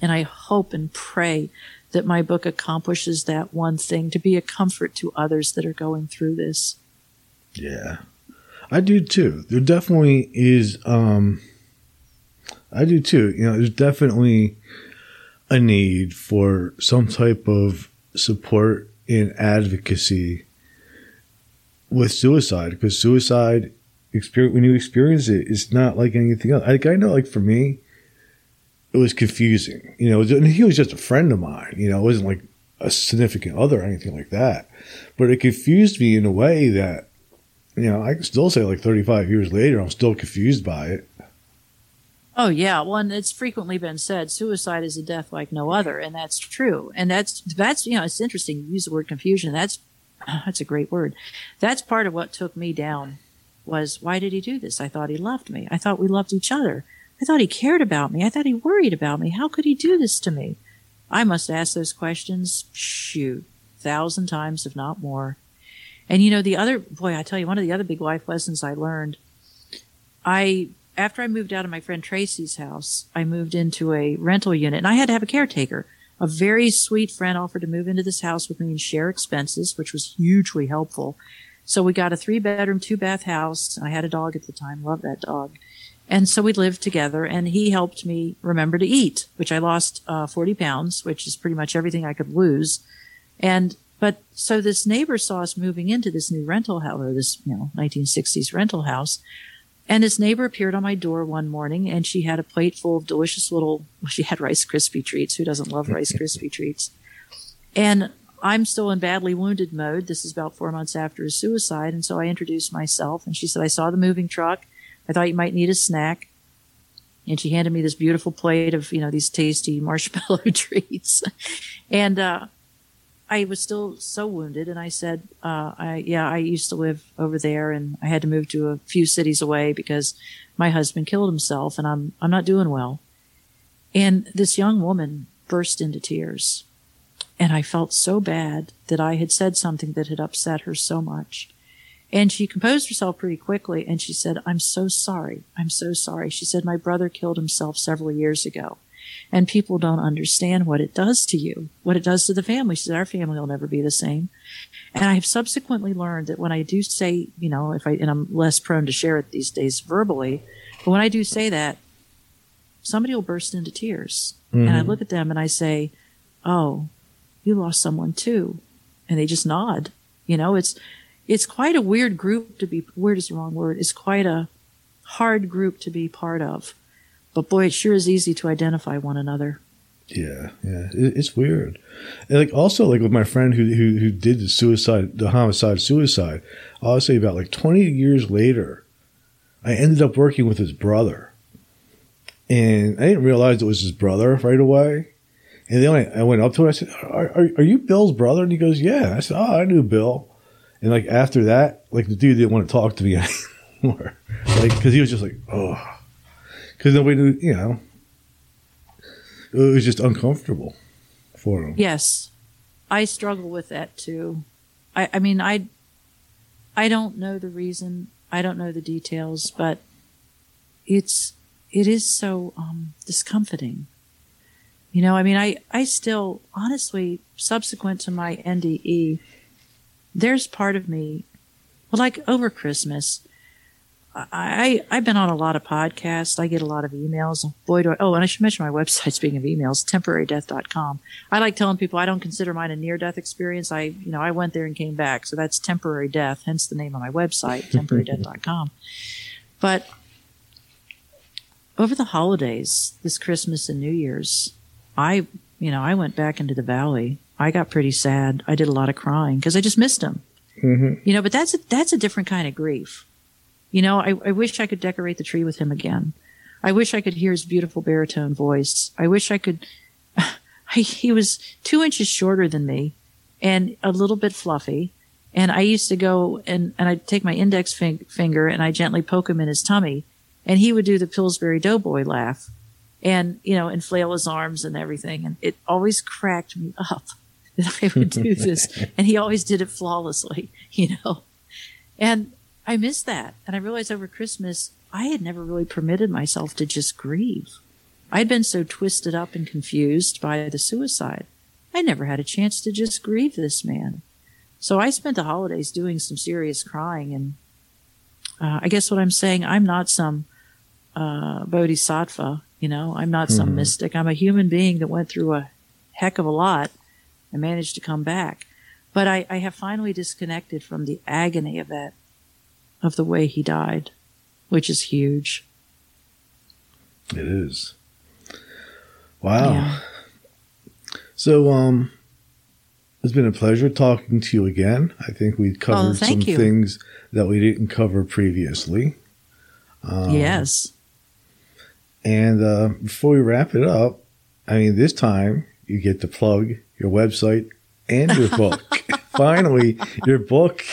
Speaker 2: And I hope and pray that my book accomplishes that one thing to be a comfort to others that are going through this.
Speaker 1: Yeah. I do too. There definitely is um I do too. You know, there's definitely a need for some type of support and advocacy with suicide because suicide experience when you experience it, it's not like anything else. Like I know, like for me, it was confusing. You know, and he was just a friend of mine. You know, it wasn't like a significant other or anything like that. But it confused me in a way that, you know, I can still say like 35 years later, I'm still confused by it.
Speaker 2: Oh yeah, well, and it's frequently been said suicide is a death like no other, and that's true. And that's that's you know it's interesting. You use the word confusion. That's that's a great word. That's part of what took me down. Was why did he do this? I thought he loved me. I thought we loved each other. I thought he cared about me. I thought he worried about me. How could he do this to me? I must ask those questions. Shoot, thousand times, if not more. And you know, the other boy, I tell you, one of the other big life lessons I learned. I after I moved out of my friend Tracy's house, I moved into a rental unit and I had to have a caretaker. A very sweet friend offered to move into this house with me and share expenses, which was hugely helpful. So we got a three bedroom, two bath house. I had a dog at the time, loved that dog. And so we lived together and he helped me remember to eat, which I lost uh, 40 pounds, which is pretty much everything I could lose. And, but so this neighbor saw us moving into this new rental house or this, you know, 1960s rental house. And this neighbor appeared on my door one morning and she had a plate full of delicious little, well, she had Rice Krispie treats. Who doesn't love Rice Krispie treats? And I'm still in badly wounded mode. This is about four months after his suicide. And so I introduced myself and she said, I saw the moving truck. I thought you might need a snack. And she handed me this beautiful plate of, you know, these tasty marshmallow treats. and, uh, I was still so wounded, and I said, uh, "I yeah, I used to live over there, and I had to move to a few cities away because my husband killed himself, and I'm I'm not doing well." And this young woman burst into tears. And I felt so bad that I had said something that had upset her so much. And she composed herself pretty quickly and she said, I'm so sorry. I'm so sorry. She said, My brother killed himself several years ago. And people don't understand what it does to you, what it does to the family. She said, Our family will never be the same. And I have subsequently learned that when I do say, you know, if I, and I'm less prone to share it these days verbally, but when I do say that, somebody will burst into tears. Mm-hmm. And I look at them and I say, Oh, you lost someone too. And they just nod. You know, it's, it's quite a weird group to be, weird is the wrong word. It's quite a hard group to be part of. But boy, it sure is easy to identify one another.
Speaker 1: Yeah, yeah, it, it's weird. And like also like with my friend who, who who did the suicide, the homicide suicide. I'll say about like twenty years later, I ended up working with his brother, and I didn't realize it was his brother right away. And then I, I went up to him. I said, are, are, are, you Bill's brother?" And he goes, "Yeah." I said, "Oh, I knew Bill." And like after that, like the dude didn't want to talk to me anymore, like because he was just like, "Oh," because nobody knew, you know it was just uncomfortable for him.
Speaker 2: Yes, I struggle with that too. I, I mean, I, I don't know the reason. I don't know the details, but it's it is so um, discomforting. You know, I mean, I I still honestly, subsequent to my NDE, there's part of me, well, like over Christmas, I, I've been on a lot of podcasts. I get a lot of emails. Boy, do I, oh, and I should mention my website, speaking of emails, temporarydeath.com. I like telling people I don't consider mine a near death experience. I, you know, I went there and came back. So that's temporary death, hence the name of my website, temporarydeath.com. But over the holidays, this Christmas and New Year's, I, you know, I went back into the valley. I got pretty sad. I did a lot of crying because I just missed him. Mm-hmm. You know, but that's a, that's a different kind of grief you know, I, I wish I could decorate the tree with him again. I wish I could hear his beautiful baritone voice. I wish I could. I, he was two inches shorter than me and a little bit fluffy. And I used to go and, and I'd take my index fing- finger and I gently poke him in his tummy. And he would do the Pillsbury Doughboy laugh and, you know, and flail his arms and everything. And it always cracked me up that I would do this. and he always did it flawlessly, you know. And I missed that. And I realized over Christmas, I had never really permitted myself to just grieve. I'd been so twisted up and confused by the suicide. I never had a chance to just grieve this man. So I spent the holidays doing some serious crying. And uh, I guess what I'm saying, I'm not some uh, bodhisattva, you know, I'm not some mm-hmm. mystic. I'm a human being that went through a heck of a lot and managed to come back. But I, I have finally disconnected from the agony of that of the way he died, which is huge.
Speaker 1: It is. Wow. Yeah. So, um, it's been a pleasure talking to you again. I think we covered some you. things that we didn't cover previously.
Speaker 2: Um, yes.
Speaker 1: And uh, before we wrap it up, I mean, this time you get to plug your website and your book. Finally, your book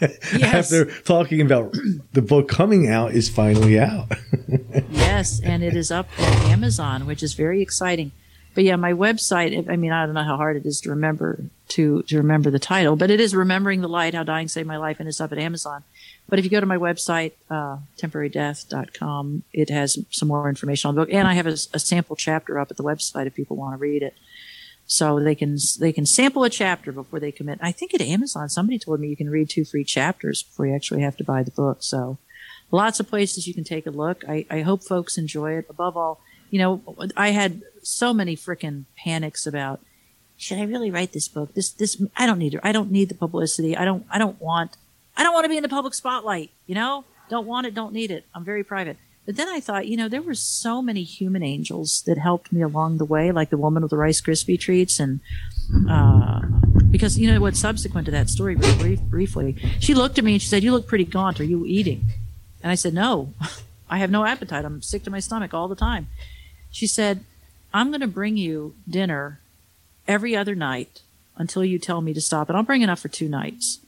Speaker 1: yes. after talking about the book coming out is finally out.
Speaker 2: yes, and it is up at Amazon, which is very exciting. But yeah, my website, I mean, I don't know how hard it is to remember to, to remember the title, but it is Remembering the Light, How Dying Saved My Life, and it's up at Amazon. But if you go to my website, uh, temporarydeath.com, it has some more information on the book. And I have a, a sample chapter up at the website if people want to read it so they can they can sample a chapter before they commit. I think at Amazon somebody told me you can read two free chapters before you actually have to buy the book. So lots of places you can take a look. I, I hope folks enjoy it. Above all, you know, I had so many freaking panics about should I really write this book? This this I don't need it. I don't need the publicity. I don't I don't want I don't want to be in the public spotlight. You know, don't want it. Don't need it. I'm very private. But then I thought, you know, there were so many human angels that helped me along the way, like the woman with the Rice Krispie treats. And, uh, because, you know what, subsequent to that story, very brief, briefly, she looked at me and she said, You look pretty gaunt. Are you eating? And I said, No, I have no appetite. I'm sick to my stomach all the time. She said, I'm going to bring you dinner every other night until you tell me to stop. And I'll bring enough for two nights.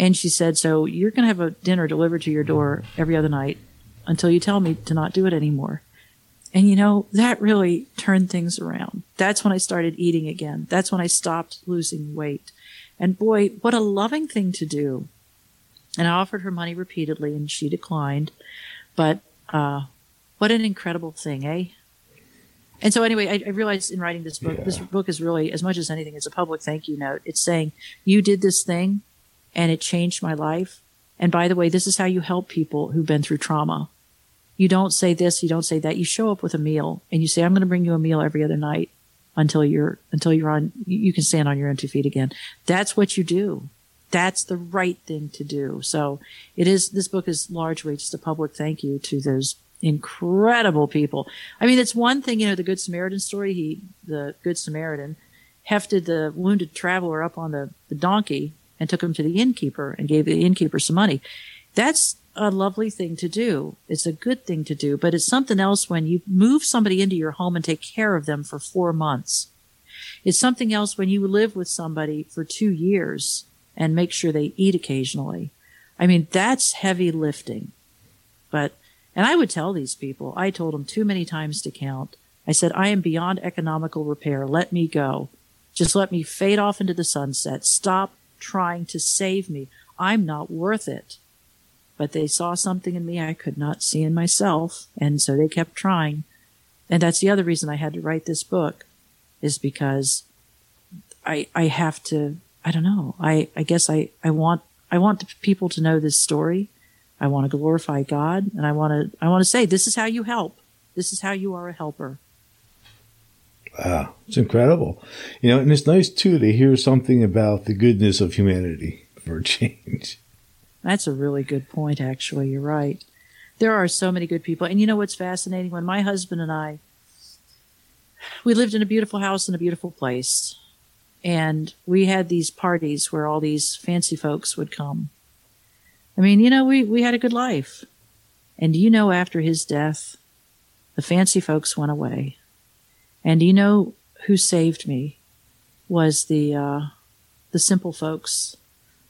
Speaker 2: And she said, So you're going to have a dinner delivered to your door every other night until you tell me to not do it anymore. And you know, that really turned things around. That's when I started eating again. That's when I stopped losing weight. And boy, what a loving thing to do. And I offered her money repeatedly and she declined. But uh, what an incredible thing, eh? And so, anyway, I, I realized in writing this book, yeah. this book is really, as much as anything, it's a public thank you note. It's saying, you did this thing and it changed my life. And by the way, this is how you help people who've been through trauma. You don't say this, you don't say that. You show up with a meal and you say, I'm going to bring you a meal every other night until you're, until you're on, you can stand on your own two feet again. That's what you do. That's the right thing to do. So it is, this book is largely just a public thank you to those incredible people. I mean, it's one thing, you know, the Good Samaritan story. He, the Good Samaritan, hefted the wounded traveler up on the, the donkey and took him to the innkeeper and gave the innkeeper some money. That's a lovely thing to do. It's a good thing to do, but it's something else when you move somebody into your home and take care of them for four months. It's something else when you live with somebody for two years and make sure they eat occasionally. I mean, that's heavy lifting. But and I would tell these people, I told them too many times to count. I said, I am beyond economical repair. Let me go. Just let me fade off into the sunset. Stop trying to save me. I'm not worth it. But they saw something in me I could not see in myself, and so they kept trying. And that's the other reason I had to write this book, is because I I have to I don't know. I, I guess I, I want I want people to know this story I want to glorify God and I want to, I want to say, this is how you help. This is how you are a helper.
Speaker 1: Wow. It's incredible. You know, and it's nice too to hear something about the goodness of humanity for change.
Speaker 2: That's a really good point, actually. You're right. There are so many good people. And you know what's fascinating? When my husband and I, we lived in a beautiful house in a beautiful place. And we had these parties where all these fancy folks would come. I mean, you know, we, we had a good life. And do you know, after his death, the fancy folks went away. And do you know who saved me was the, uh, the simple folks,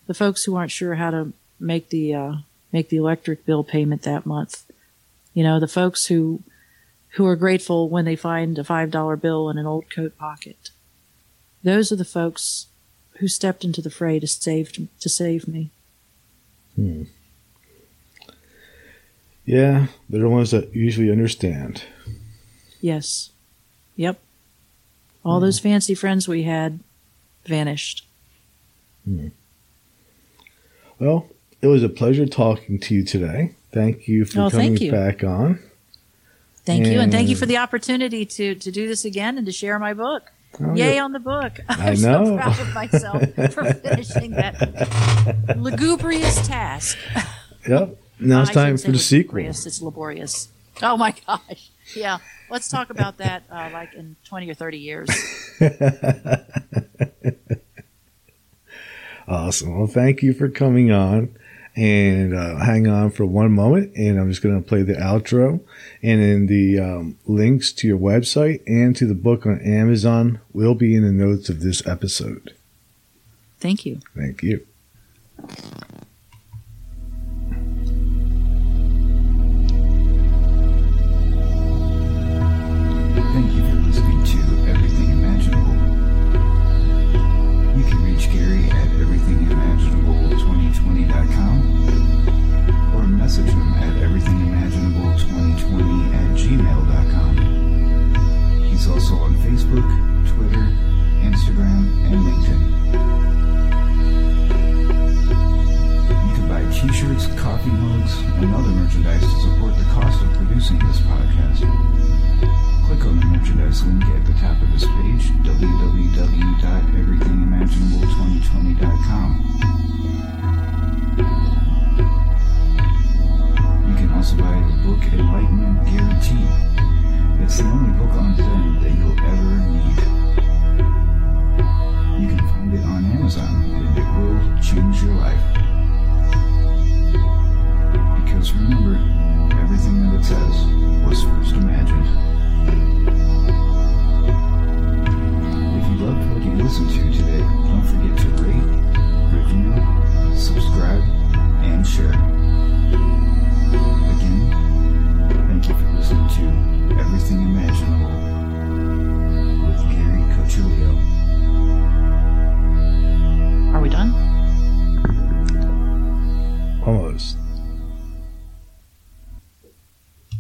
Speaker 2: the folks who aren't sure how to make the, uh, make the electric bill payment that month. You know, the folks who, who are grateful when they find a $5 bill in an old coat pocket. Those are the folks who stepped into the fray to save, to save me. Hmm.
Speaker 1: Yeah, they're the ones that usually understand.
Speaker 2: Yes. Yep. All hmm. those fancy friends we had vanished. Hmm.
Speaker 1: Well, it was a pleasure talking to you today. Thank you for oh, coming you. back on.
Speaker 2: Thank and you, and thank you for the opportunity to to do this again and to share my book. Oh, Yay on the book. I'm I know. so proud of myself for finishing that lugubrious task.
Speaker 1: Yep. Now it's time for the sequel.
Speaker 2: It's laborious. Oh my gosh. Yeah. Let's talk about that uh, like in 20 or 30 years.
Speaker 1: awesome. Well, thank you for coming on and uh, hang on for one moment and i'm just going to play the outro. And then the um, links to your website and to the book on amazon will be in the notes of this episode.
Speaker 2: Thank you.
Speaker 1: Thank you.
Speaker 3: Thank you for listening to Everything Imaginable. You can reach Gary at everythingimaginable2020.com You can also buy the book Enlightenment Guarantee.